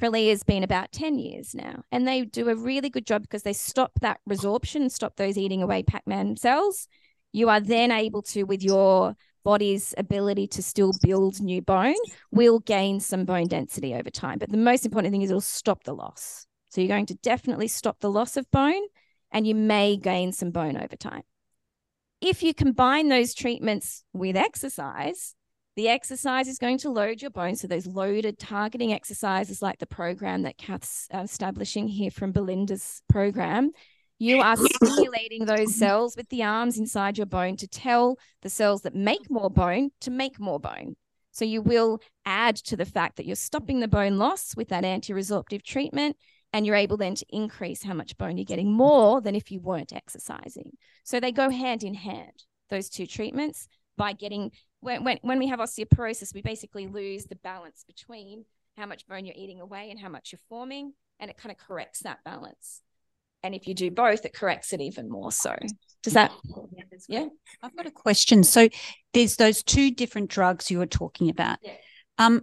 Prolia has been about 10 years now. And they do a really good job because they stop that resorption, stop those eating away Pac-Man cells. You are then able to, with your body's ability to still build new bone, will gain some bone density over time. But the most important thing is it'll stop the loss. So you're going to definitely stop the loss of bone and you may gain some bone over time. If you combine those treatments with exercise, the exercise is going to load your bones. So those loaded targeting exercises like the program that Kath's uh, establishing here from Belinda's program, you are stimulating those cells with the arms inside your bone to tell the cells that make more bone to make more bone. So you will add to the fact that you're stopping the bone loss with that anti-resorptive treatment and you're able then to increase how much bone you're getting more than if you weren't exercising. So they go hand in hand, those two treatments, by getting when, when, when we have osteoporosis, we basically lose the balance between how much bone you're eating away and how much you're forming, and it kind of corrects that balance. And if you do both, it corrects it even more so. Does that, yeah? I've got a question. So there's those two different drugs you were talking about. Yeah. Um,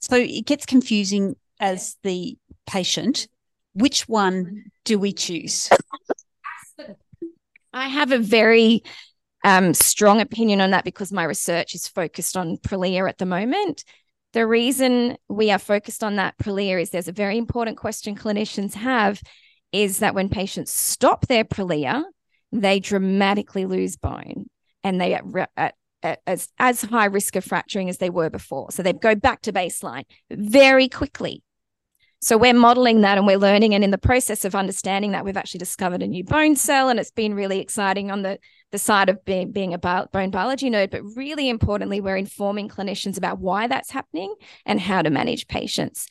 so it gets confusing as the patient, which one do we choose? I have a very um, strong opinion on that because my research is focused on Prolia at the moment. The reason we are focused on that Prolia is there's a very important question clinicians have is that when patients stop their Prolia, they dramatically lose bone and they are at, at, as, as high risk of fracturing as they were before. So they go back to baseline very quickly. So we're modeling that and we're learning. And in the process of understanding that, we've actually discovered a new bone cell. And it's been really exciting on the, the side of being, being a bio, bone biology node. But really importantly, we're informing clinicians about why that's happening and how to manage patients.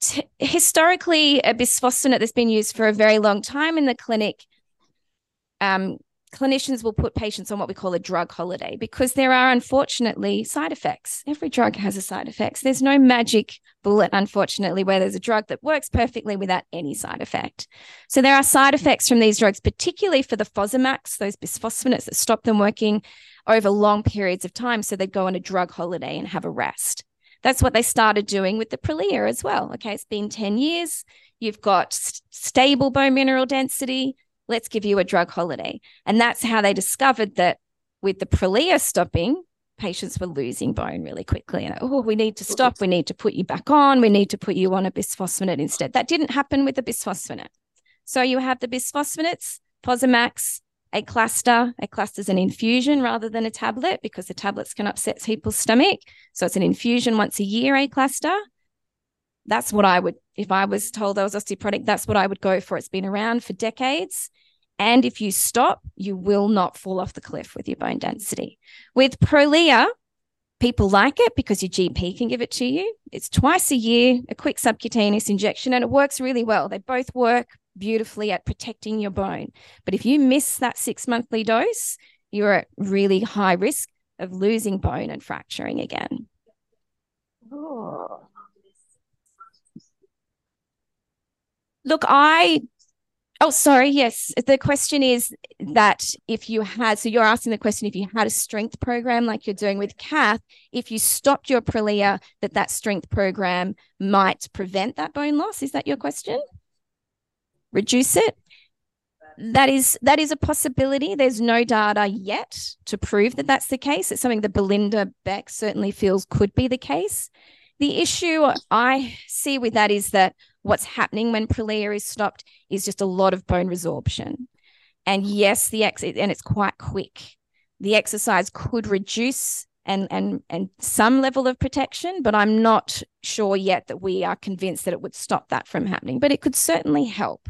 T- historically, a bisphosphonate that's been used for a very long time in the clinic um, clinicians will put patients on what we call a drug holiday because there are unfortunately side effects. Every drug has a side effects. There's no magic bullet, unfortunately, where there's a drug that works perfectly without any side effect. So there are side effects from these drugs, particularly for the Fosamax, those bisphosphonates that stop them working over long periods of time. So they go on a drug holiday and have a rest. That's what they started doing with the Prolia as well. Okay, it's been 10 years. You've got st- stable bone mineral density let's give you a drug holiday. And that's how they discovered that with the Prolia stopping, patients were losing bone really quickly. And oh, we need to stop. We need to put you back on. We need to put you on a bisphosphonate instead. That didn't happen with the bisphosphonate. So you have the bisphosphonates, Fosamax, Aclasta. A cluster is an infusion rather than a tablet because the tablets can upset people's stomach. So it's an infusion once a year, Aclasta. That's what I would, if I was told I was osteoporotic, that's what I would go for. It's been around for decades. And if you stop, you will not fall off the cliff with your bone density. With Prolia, people like it because your GP can give it to you. It's twice a year, a quick subcutaneous injection, and it works really well. They both work beautifully at protecting your bone. But if you miss that six monthly dose, you're at really high risk of losing bone and fracturing again. Oh. Look, I Oh, sorry. Yes. The question is that if you had, so you're asking the question if you had a strength program like you're doing with Kath, if you stopped your Prolia, that that strength program might prevent that bone loss. Is that your question? Reduce it? That is that is a possibility. There's no data yet to prove that that's the case. It's something that Belinda Beck certainly feels could be the case. The issue I see with that is that what's happening when Prolia is stopped is just a lot of bone resorption. And yes, the ex and it's quite quick. The exercise could reduce and and and some level of protection, but I'm not sure yet that we are convinced that it would stop that from happening. But it could certainly help.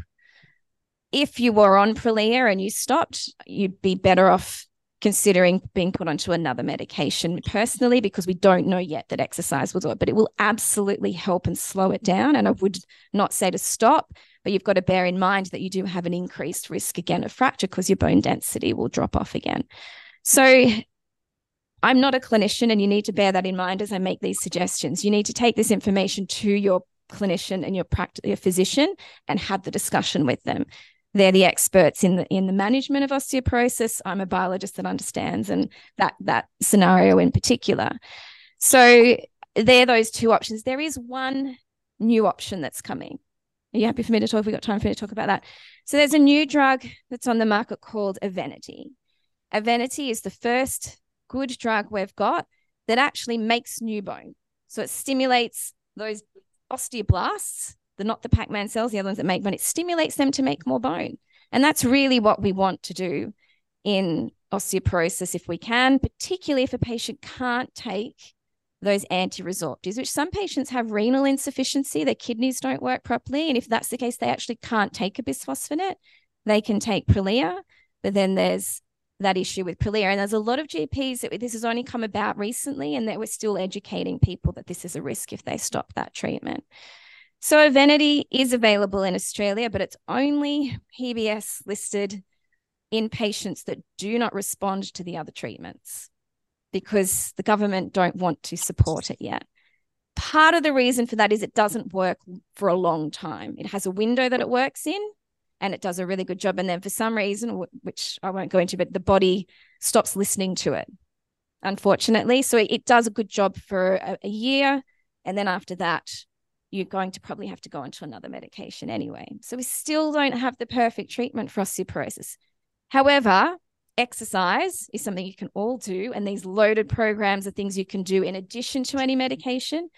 If you were on Prolia and you stopped, you'd be better off considering being put onto another medication personally because we don't know yet that exercise will do it, but it will absolutely help and slow it down. And I would not say to stop, but you've got to bear in mind that you do have an increased risk again of fracture because your bone density will drop off again. So I'm not a clinician, and you need to bear that in mind as I make these suggestions. You need to take this information to your clinician and your practice your physician and have the discussion with them they're the experts in the in the management of osteoporosis. I'm a biologist that understands and that that scenario in particular. So they're those two options. There is one new option that's coming. Are you happy for me to talk? Have we got time for me to talk about that? So there's a new drug that's on the market called Evenity. Evenity is the first good drug we've got that actually makes new bone. So it stimulates those osteoblasts the not the Pac-Man cells, the other ones that make bone. It stimulates them to make more bone. And that's really what we want to do in osteoporosis if we can, particularly if a patient can't take those anti-resorptives, which some patients have renal insufficiency, their kidneys don't work properly. And if that's the case, they actually can't take a bisphosphonate. They can take Prolia, but then there's that issue with Prolia. And there's a lot of GPs that this has only come about recently, and that we're still educating people that this is a risk if they stop that treatment. So Evenity is available in Australia, but it's only PBS listed in patients that do not respond to the other treatments because the government don't want to support it yet. Part of the reason for that is it doesn't work for a long time. It has a window that it works in and it does a really good job. And then for some reason, which I won't go into, but the body stops listening to it, unfortunately. So it, does a good job for a, a year. And then after that, you're going to probably have to go onto another medication anyway. So we still don't have the perfect treatment for osteoporosis. However, exercise is something you can all do, and these loaded programs are things you can do in addition to any medication.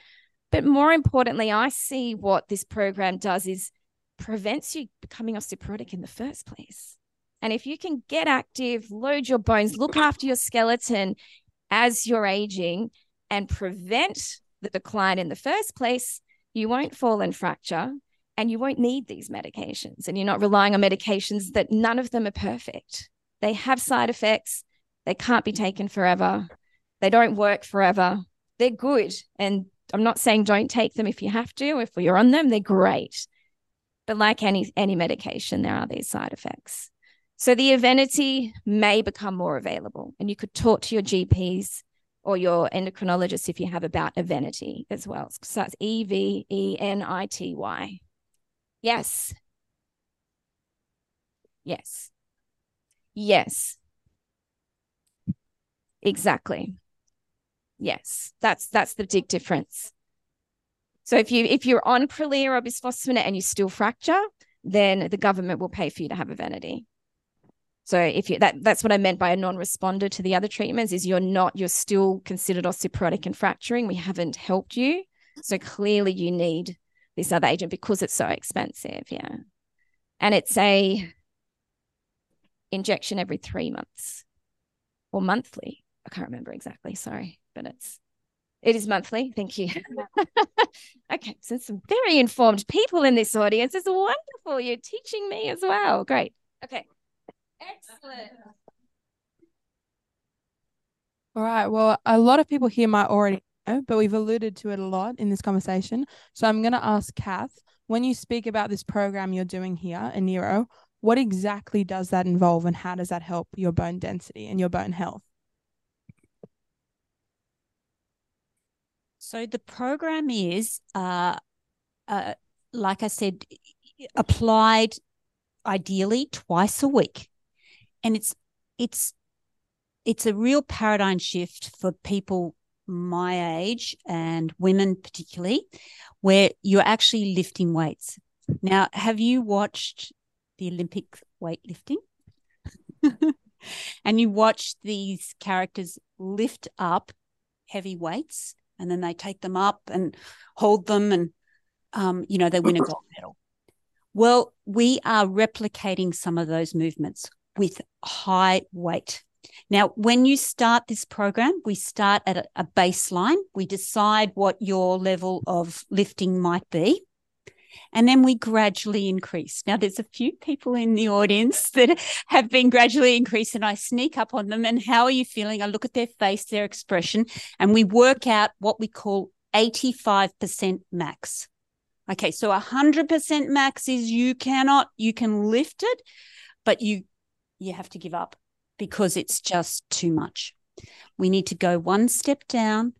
But more importantly, I see what this program does is prevents you becoming osteoporotic in the first place. And if you can get active, load your bones, look after your skeleton as you're aging, and prevent the decline in the first place, you won't fall and fracture and you won't need these medications. And you're not relying on medications that none of them are perfect. They have side effects, they can't be taken forever, they don't work forever. They're good. And I'm not saying don't take them if you have to, if you're on them, they're great. But like any any medication, there are these side effects. So the Evenity may become more available, and you could talk to your GPs or your endocrinologist if you have about Evenity as well. So that's E V E N I T Y. Yes. Yes. Yes. Exactly. Yes. That's that's the big difference. So if you if you're on Prolia or bisphosphonate and you still fracture, then the government will pay for you to have Evenity. So if you that that's what I meant by a non-responder to the other treatments is you're not you're still considered osteoporotic and fracturing. We haven't helped you. So clearly you need this other agent because it's so expensive. Yeah. And it's a injection every three months or monthly. I can't remember exactly. Sorry, but it's it is monthly. Thank you. okay, so some very informed people in this audience. It's wonderful. You're teaching me as well. Great. Okay. Excellent. All right. Well, a lot of people here might already know, but we've alluded to it a lot in this conversation. So I'm going to ask Kath, when you speak about this program you're doing here Onero, what exactly does that involve and how does that help your bone density and your bone health? So the program is, uh, uh, like I said, applied ideally twice a week and it's it's it's a real paradigm shift for people my age and women particularly where you're actually lifting weights. Now have you watched the olympic weightlifting? And you watch these characters lift up heavy weights and then they take them up and hold them and um, you know they win a gold medal. Well we are replicating some of those movements with high weight. Now, when you start this program, we start at a, baseline. We decide what your level of lifting might be. And then we gradually increase. Now, there's a few people in the audience that have been gradually increased, and I sneak up on them. And how are you feeling? I look at their face, their expression, and we work out what we call 85% max. Okay, so 100% max is you cannot, you can lift it, but you you have to give up because it's just too much. We need to go one step down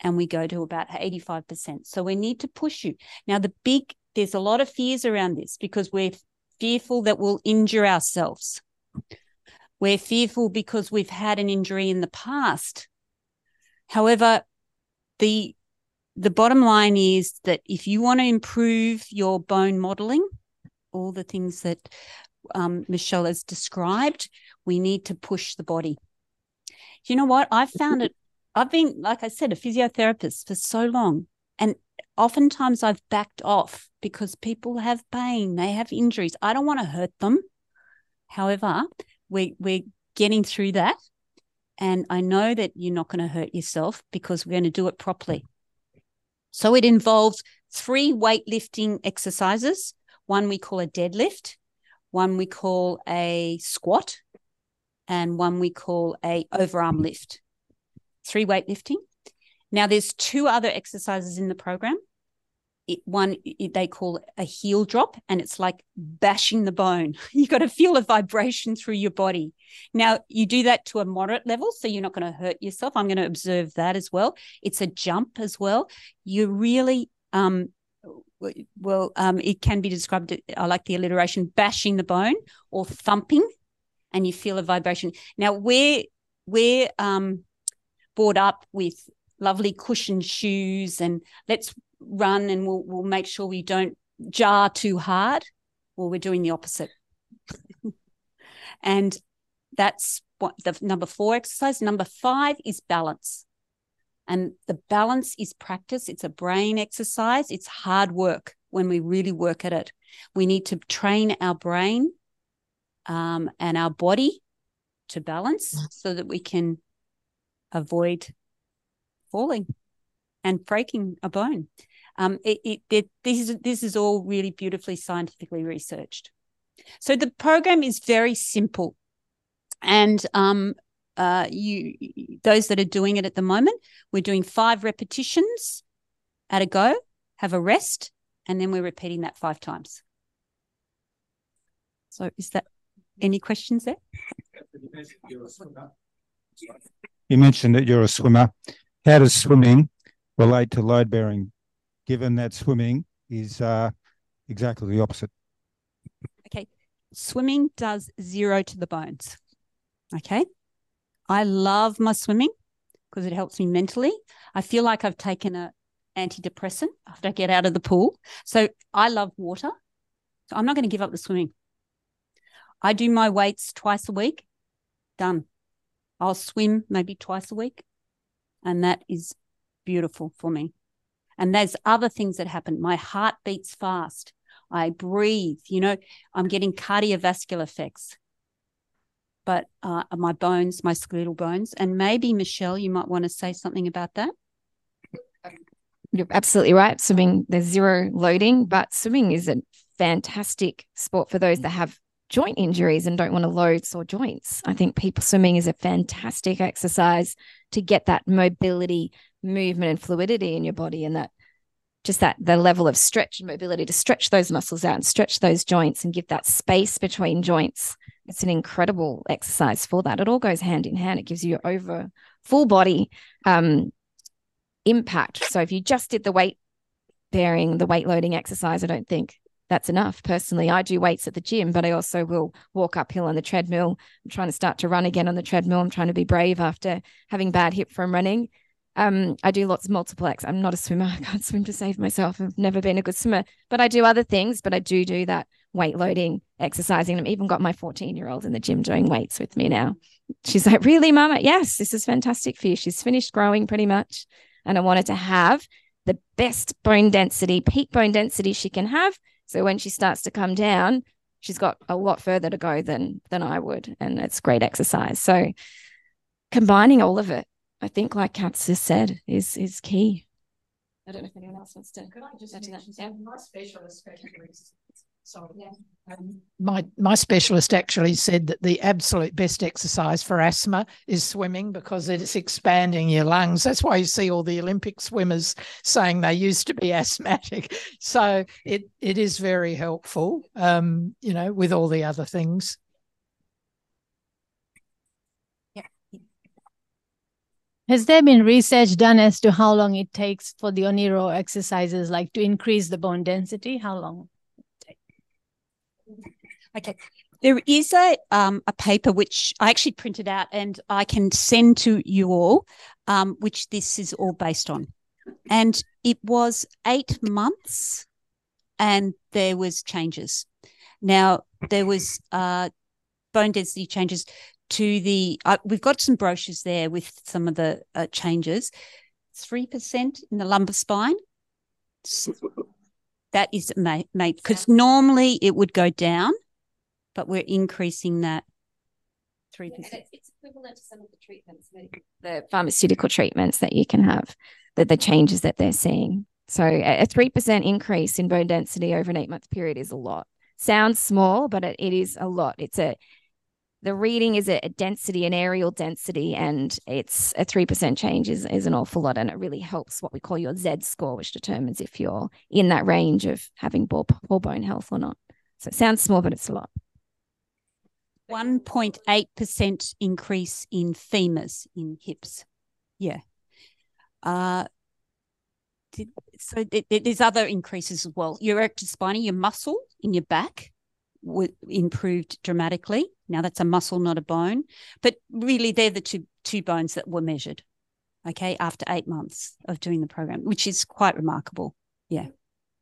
and we go to about 85%. So we need to push you. Now, the big, there's a lot of fears around this because we're fearful that we'll injure ourselves. We're fearful because we've had an injury in the past. However, the the bottom line is that if you want to improve your bone modeling, all the things that um, Michelle has described, we need to push the body. You know what? I've found it. I've been, like I said, a physiotherapist for so long. And oftentimes I've backed off because people have pain, they have injuries. I don't want to hurt them. However, we, we're getting through that. And I know that you're not going to hurt yourself because we're going to do it properly. So it involves three weightlifting exercises. One we call a deadlift, one we call a squat, and one we call a overarm lift. Three weightlifting. Now there's two other exercises in the program. It, one it, they call a heel drop, and it's like bashing the bone. You got to feel a vibration through your body. Now you do that to a moderate level, so you're not going to hurt yourself. I'm going to observe that as well. It's a jump as well. You really um, well, um, it can be described, I like the alliteration, bashing the bone or thumping, and you feel a vibration. Now, we're, we're um, brought up with lovely cushioned shoes, and let's run and we'll we'll make sure we don't jar too hard. Well, we're doing the opposite. and that's what the number four exercise. Number five is balance. And the balance is practice. It's a brain exercise. It's hard work when we really work at it. We need to train our brain um, and our body to balance so that we can avoid falling and breaking a bone. Um, it, it, it, this is this is all really beautifully scientifically researched. So the program is very simple, and um, uh, you those that are doing it at the moment, we're doing five repetitions at a go, have a rest, and then we're repeating that five times. So is that any questions there? You mentioned that you're a swimmer. How does swimming relate to load bearing, given that swimming is uh, exactly the opposite? Okay. Swimming does zero to the bones. Okay. I love my swimming because it helps me mentally. I feel like I've taken a antidepressant after I get out of the pool. So I love water. So I'm not going to give up the swimming. I do my weights twice a week. Done. I'll swim maybe twice a week. And that is beautiful for me. And there's other things that happen. My heart beats fast. I breathe. You know, I'm getting cardiovascular effects but uh, my bones, my skeletal bones. And maybe, Michelle, you might want to say something about that. You're absolutely right. Swimming, there's zero loading, but swimming is a fantastic sport for those that have joint injuries and don't want to load sore joints. I think people swimming is a fantastic exercise to get that mobility, movement, and fluidity in your body, and that just that the level of stretch and mobility to stretch those muscles out and stretch those joints and give that space between joints it's an incredible exercise for that. It all goes hand in hand. It gives you over full body um, impact. So if you just did the weight bearing, the weight loading exercise, I don't think that's enough. Personally, I do weights at the gym, but I also will walk uphill on the treadmill. I'm trying to start to run again on the treadmill. I'm trying to be brave after having bad hip from running. Um, I do lots of multiple X. I'm not a swimmer. I can't swim to save myself. I've never been a good swimmer, but I do other things. But I do do that weight loading, exercising. I've even got my 14 year old in the gym doing weights with me now. She's like, Really, mama? Yes, this is fantastic for you. She's finished growing pretty much. And I wanted to have the best bone density, peak bone density she can have. So when she starts to come down, she's got a lot further to go than than I would. And it's great exercise. So combining all of it I think, like Kath's just said, is is key. I don't know if anyone else wants to. Could I just mention something? My specialist specialist. Sorry. Yeah. Um, my my specialist actually said that the absolute best exercise for asthma is swimming because it's expanding your lungs. That's why you see all the Olympic swimmers saying they used to be asthmatic. So it it is very helpful. Um, you know, with all the other things. Has there been research done as to how long it takes for the Onero exercises, like to increase the bone density? How long? Okay. There is a um, a paper which I actually printed out and I can send to you all, um, which this is all based on. And it was eight months and there was changes. Now there was uh, bone density changes to the uh, we've got some brochures there with some of the uh, changes 3% in the lumbar spine that is made because normally it would go down but we're increasing that 3% it's equivalent to some of the treatments the pharmaceutical treatments that you can have the, the changes that they're seeing. So a, 3% increase in bone density over an eight month period is a lot. Sounds small but it, it is a lot. It's a the reading is a, density, an areal density, and it's a 3% change is, is an awful lot. And it really helps what we call your Z score, which determines if you're in that range of having poor, poor bone health or not. So it sounds small, but it's a lot. 1.8% increase in femurs, in hips. Yeah. Uh, so there's other increases as well. Your erector spinae, your muscle in your back, improved dramatically. Now that's a muscle, not a bone, but really they're the two two bones that were measured. Okay, after eight months of doing the program, which is quite remarkable. Yeah.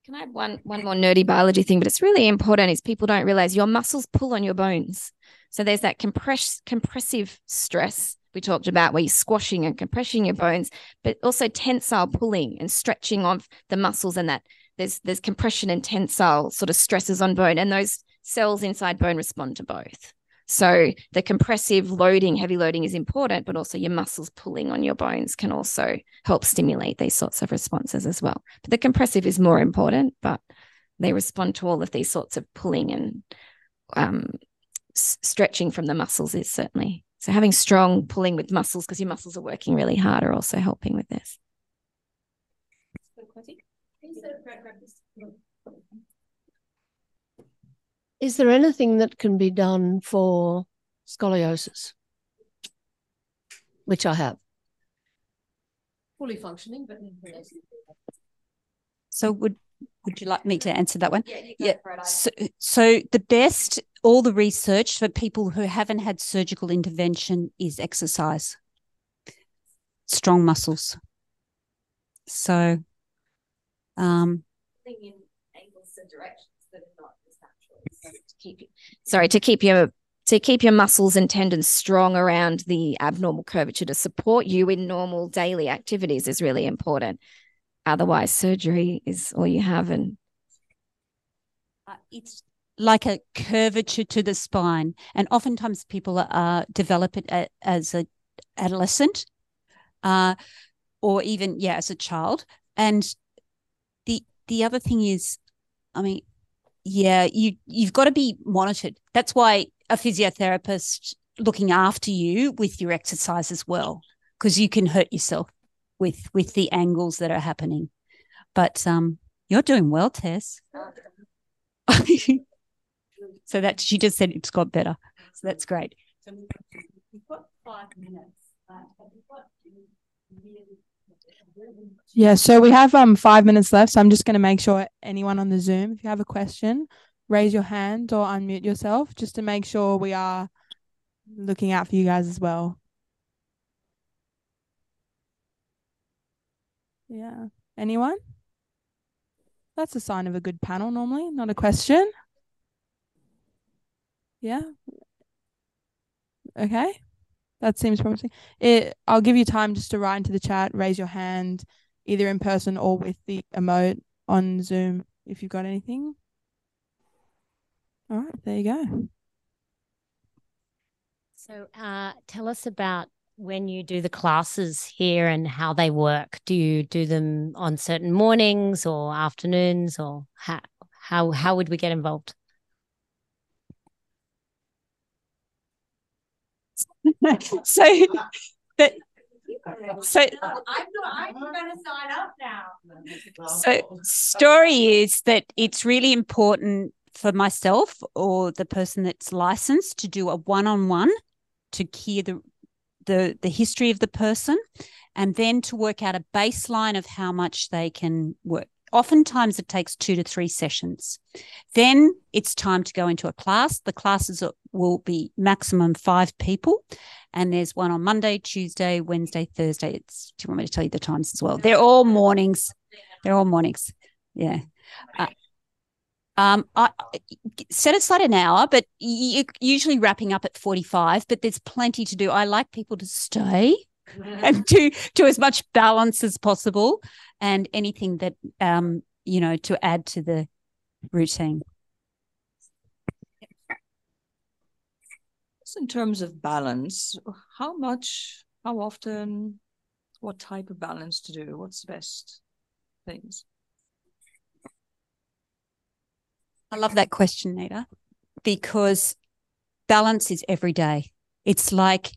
Can I add one one more nerdy biology thing? But it's really important is people don't realize your muscles pull on your bones. So there's that compress compressive stress we talked about where you're squashing and compressing your bones, but also tensile pulling and stretching of the muscles and that there's there's compression and tensile sort of stresses on bone. And those cells inside bone respond to both. So the compressive loading, heavy loading is important, but also your muscles pulling on your bones can also help stimulate these sorts of responses as well. But the compressive is more important, but they respond to all of these sorts of pulling and um, stretching from the muscles is certainly so having strong pulling with muscles because your muscles are working really hard are also helping with this. Is there anything that can be done for scoliosis? Which I have. Fully functioning, but So would would you like me to answer that one? Yeah. So, so the best, all the research for people who haven't had surgical intervention is exercise, strong muscles. So, um, sorry to keep your to keep your muscles and tendons strong around the abnormal curvature to support you in normal daily activities is really important. Otherwise surgery is all you have and uh, it's like a curvature to the spine. And oftentimes people uh, develop it as a adolescent uh, or even yeah as a child. And the the other thing is i mean yeah you you've got to be monitored. That's why a physiotherapist looking after you with your exercise as well because you can hurt yourself with with the angles that are happening. But um you're doing well tess. So that she just said it's got better. So that's great. We've got five minutes Yeah, so we have um five minutes left. So I'm just gonna make sure anyone on the Zoom, if you have a question, raise your hand or unmute yourself just to make sure we are looking out for you guys as well. Yeah. Anyone? That's a sign of a good panel normally, not a question. Yeah. Okay. That seems promising. It I'll give you time just to write into the chat, raise your hand, either in person or with the emote on Zoom if you've got anything. All right, there you go. So uh, tell us about when you do the classes here and how they work. Do you do them on certain mornings or afternoons or how how how would we get involved? So that so I'm, I'm going to sign up now. So story is that it's really important for myself or the person that's licensed to do a one-on-one to hear the the the history of the person and then to work out a baseline of how much they can work oftentimes it takes two to three sessions. Then it's time to go into a class. The classes will be maximum five people. And there's one on monday tuesday wednesday thursday. It's do you want me to tell you the times as well? They're all mornings. They're all mornings. Yeah. Uh, um, I set aside an hour, but usually wrapping up at 45, but there's plenty to do. I like people to stay and to do as much balance as possible and anything that, um, you know, to add to the routine. Just in terms of balance, how much, how often, what type of balance to do? What's the best things? I love that question, Nita, because balance is every day. It's like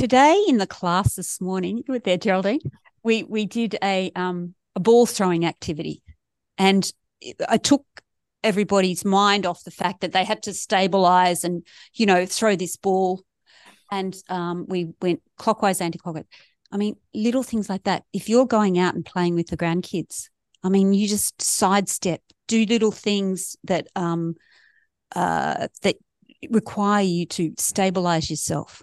today in the class this morning, were there, Geraldine. We we did a um a ball throwing activity, and I took everybody's mind off the fact that they had to stabilize and you know throw this ball, and um, we went clockwise, anti-clockwise. I mean, little things like that. If you're going out and playing with the grandkids, I mean, you just sidestep, do little things that um uh that require you to stabilize yourself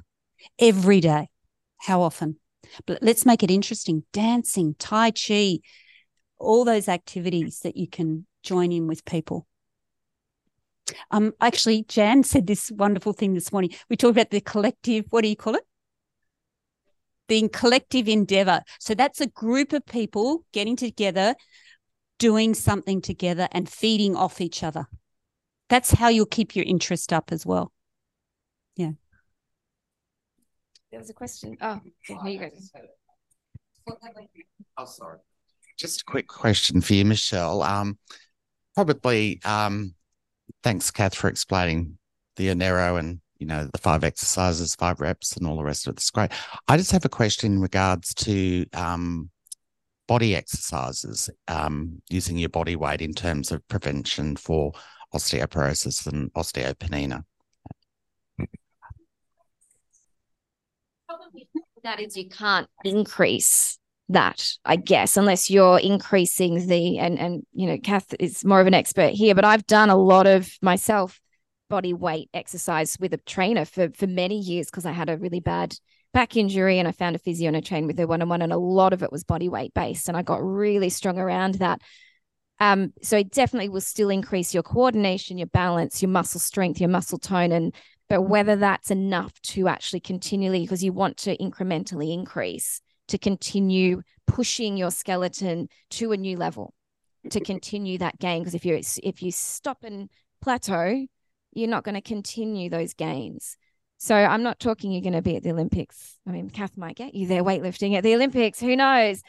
every day. How often? But let's make it interesting. Dancing, Tai Chi, all those activities that you can join in with people. Um, actually, Jan said this wonderful thing this morning. We talked about the collective, what do you call it? The collective endeavor. So that's a group of people getting together, doing something together and feeding off each other. That's how you'll keep your interest up as well. Yeah. There was a question. Oh, here you go. Oh, sorry. Just a quick question for you, Michelle. Um, probably, um, thanks, Kath, for explaining the Onero and you know the five exercises, five reps, and all the rest of it. It's great. I just have a question in regards to um, body exercises, um, using your body weight in terms of prevention for osteoporosis and osteopenia. That is, you can't increase that, I guess, unless you're increasing the and and you know, Kath is more of an expert here, but I've done a lot of myself body weight exercise with a trainer for for many years because I had a really bad back injury and I found a physio and I trained with her one on one and a lot of it was body weight based and I got really strong around that. Um, so it definitely will still increase your coordination, your balance, your muscle strength, your muscle tone, and but whether that's enough to actually continually, because you want to incrementally increase to continue pushing your skeleton to a new level, to continue that gain. Because if you if you stop and plateau, you're not going to continue those gains. So I'm not talking you're going to be at the Olympics. I mean, Kath might get you there weightlifting at the Olympics. Who knows?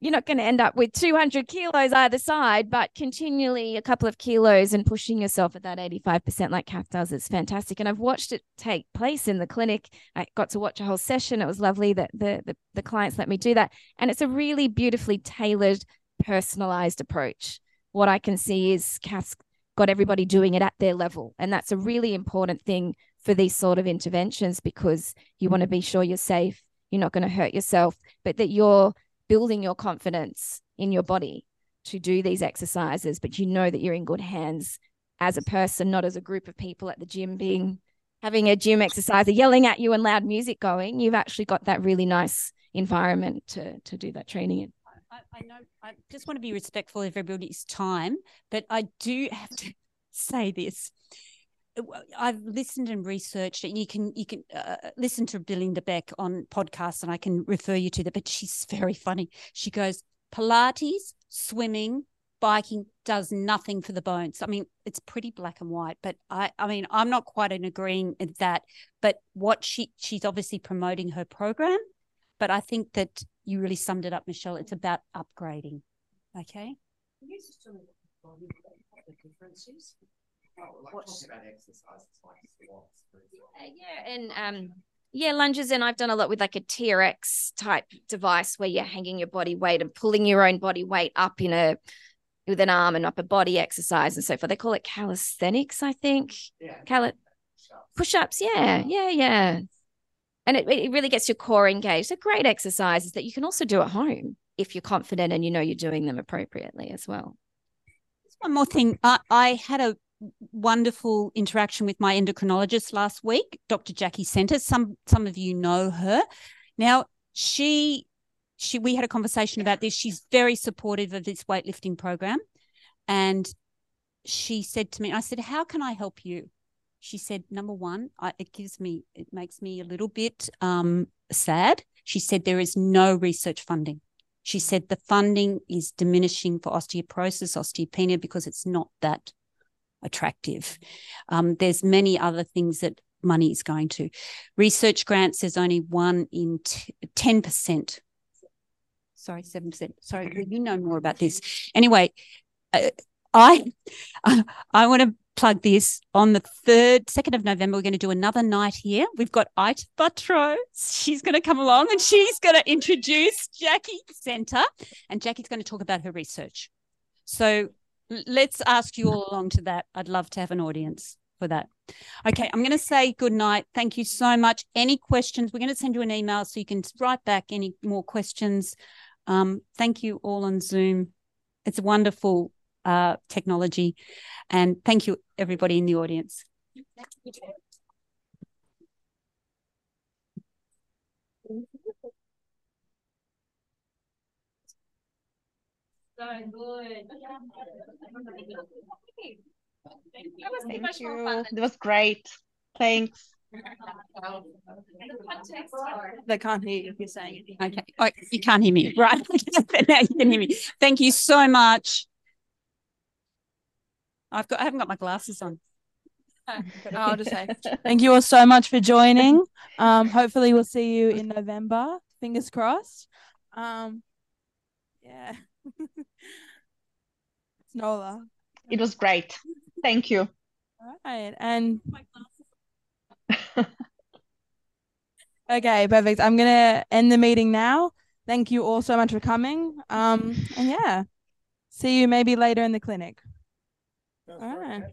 You're not going to end up with 200 kilos either side, but continually a couple of kilos and pushing yourself at that 85% like Kath does is fantastic. And I've watched it take place in the clinic. I got to watch a whole session. It was lovely that the, the, the clients let me do that. And it's a really beautifully tailored, personalized approach. What I can see is Kath's got everybody doing it at their level. And that's a really important thing for these sort of interventions because you want to be sure you're safe, you're not going to hurt yourself, but that you're building your confidence in your body to do these exercises, but you know that you're in good hands as a person, not as a group of people at the gym being having a gym exercise, or yelling at you and loud music going. You've actually got that really nice environment to to do that training in. I, I know I just want to be respectful of everybody's time, but I do have to say this. Uh, I've listened and researched it. You can you can uh, uh, uh listen to Belinda Beck on podcasts, and I can refer you to that. But she's very funny. She goes Pilates, swimming, biking does nothing for the bones. I mean, it's pretty black and white. But I I mean, I'm not quite in agreeing with that. But what she she's obviously promoting her program. But I think that you really summed it up, Michelle. It's about upgrading. Okay. Differences like about exercises like squats. Uh, yeah, and um, yeah, lunges. And I've done a lot with like a TRX type device where you're hanging your body weight and pulling your own body weight up in a with an arm and upper body exercise and so forth. They call it calisthenics, I think. Yeah. Cal- push ups. Yeah, yeah, yeah. And it, it really gets your core engaged. They're great exercises that you can also do at home if you're confident and you know you're doing them appropriately as well. One more thing. I, I had a wonderful interaction with my endocrinologist last week, Dr. Jackie Center. Some some of you know her. Now she she we had a conversation about this. She's very supportive of this weightlifting program, and she said to me, I said, "How can I help you?" She said, "Number one, I, it gives me it makes me a little bit um, sad." She said there is no research funding. She said the funding is diminishing for osteoporosis, osteopenia because it's not that attractive. Um, there's many other things that money is going to. Research grants, there's only one in t- 10%. Sorry, 7%. Sorry, you know more about this. Anyway, uh, I, I want to plug this on the third, second of November. We're going to do another night here. We've got Ita Buttrose. She's going to come along and she's going to introduce Jackie Center, and Jackie's going to talk about her research. So let's ask you all along to that. I'd love to have an audience for that. Okay, I'm going to say good night. Thank you so much. Any questions? We're going to send you an email so you can write back any more questions. Um, thank you all on Zoom. It's a wonderful uh, technology. And thank you, everybody in the audience. Good. That was Thank you. That was great. Thanks. They can't hear you if you're saying it. Okay. Oh, you can't hear me. Right. now you can hear me. Thank you so much. I've got I haven't got my glasses on. I'll just say thank you all so much for joining. Um, hopefully we'll see you in November. Fingers crossed. Um, yeah. Nola. It was great. Thank you. All right. And okay, perfect. I'm gonna end the meeting now. Thank you all so much for coming. Um, and yeah, see you maybe later in the clinic. All right.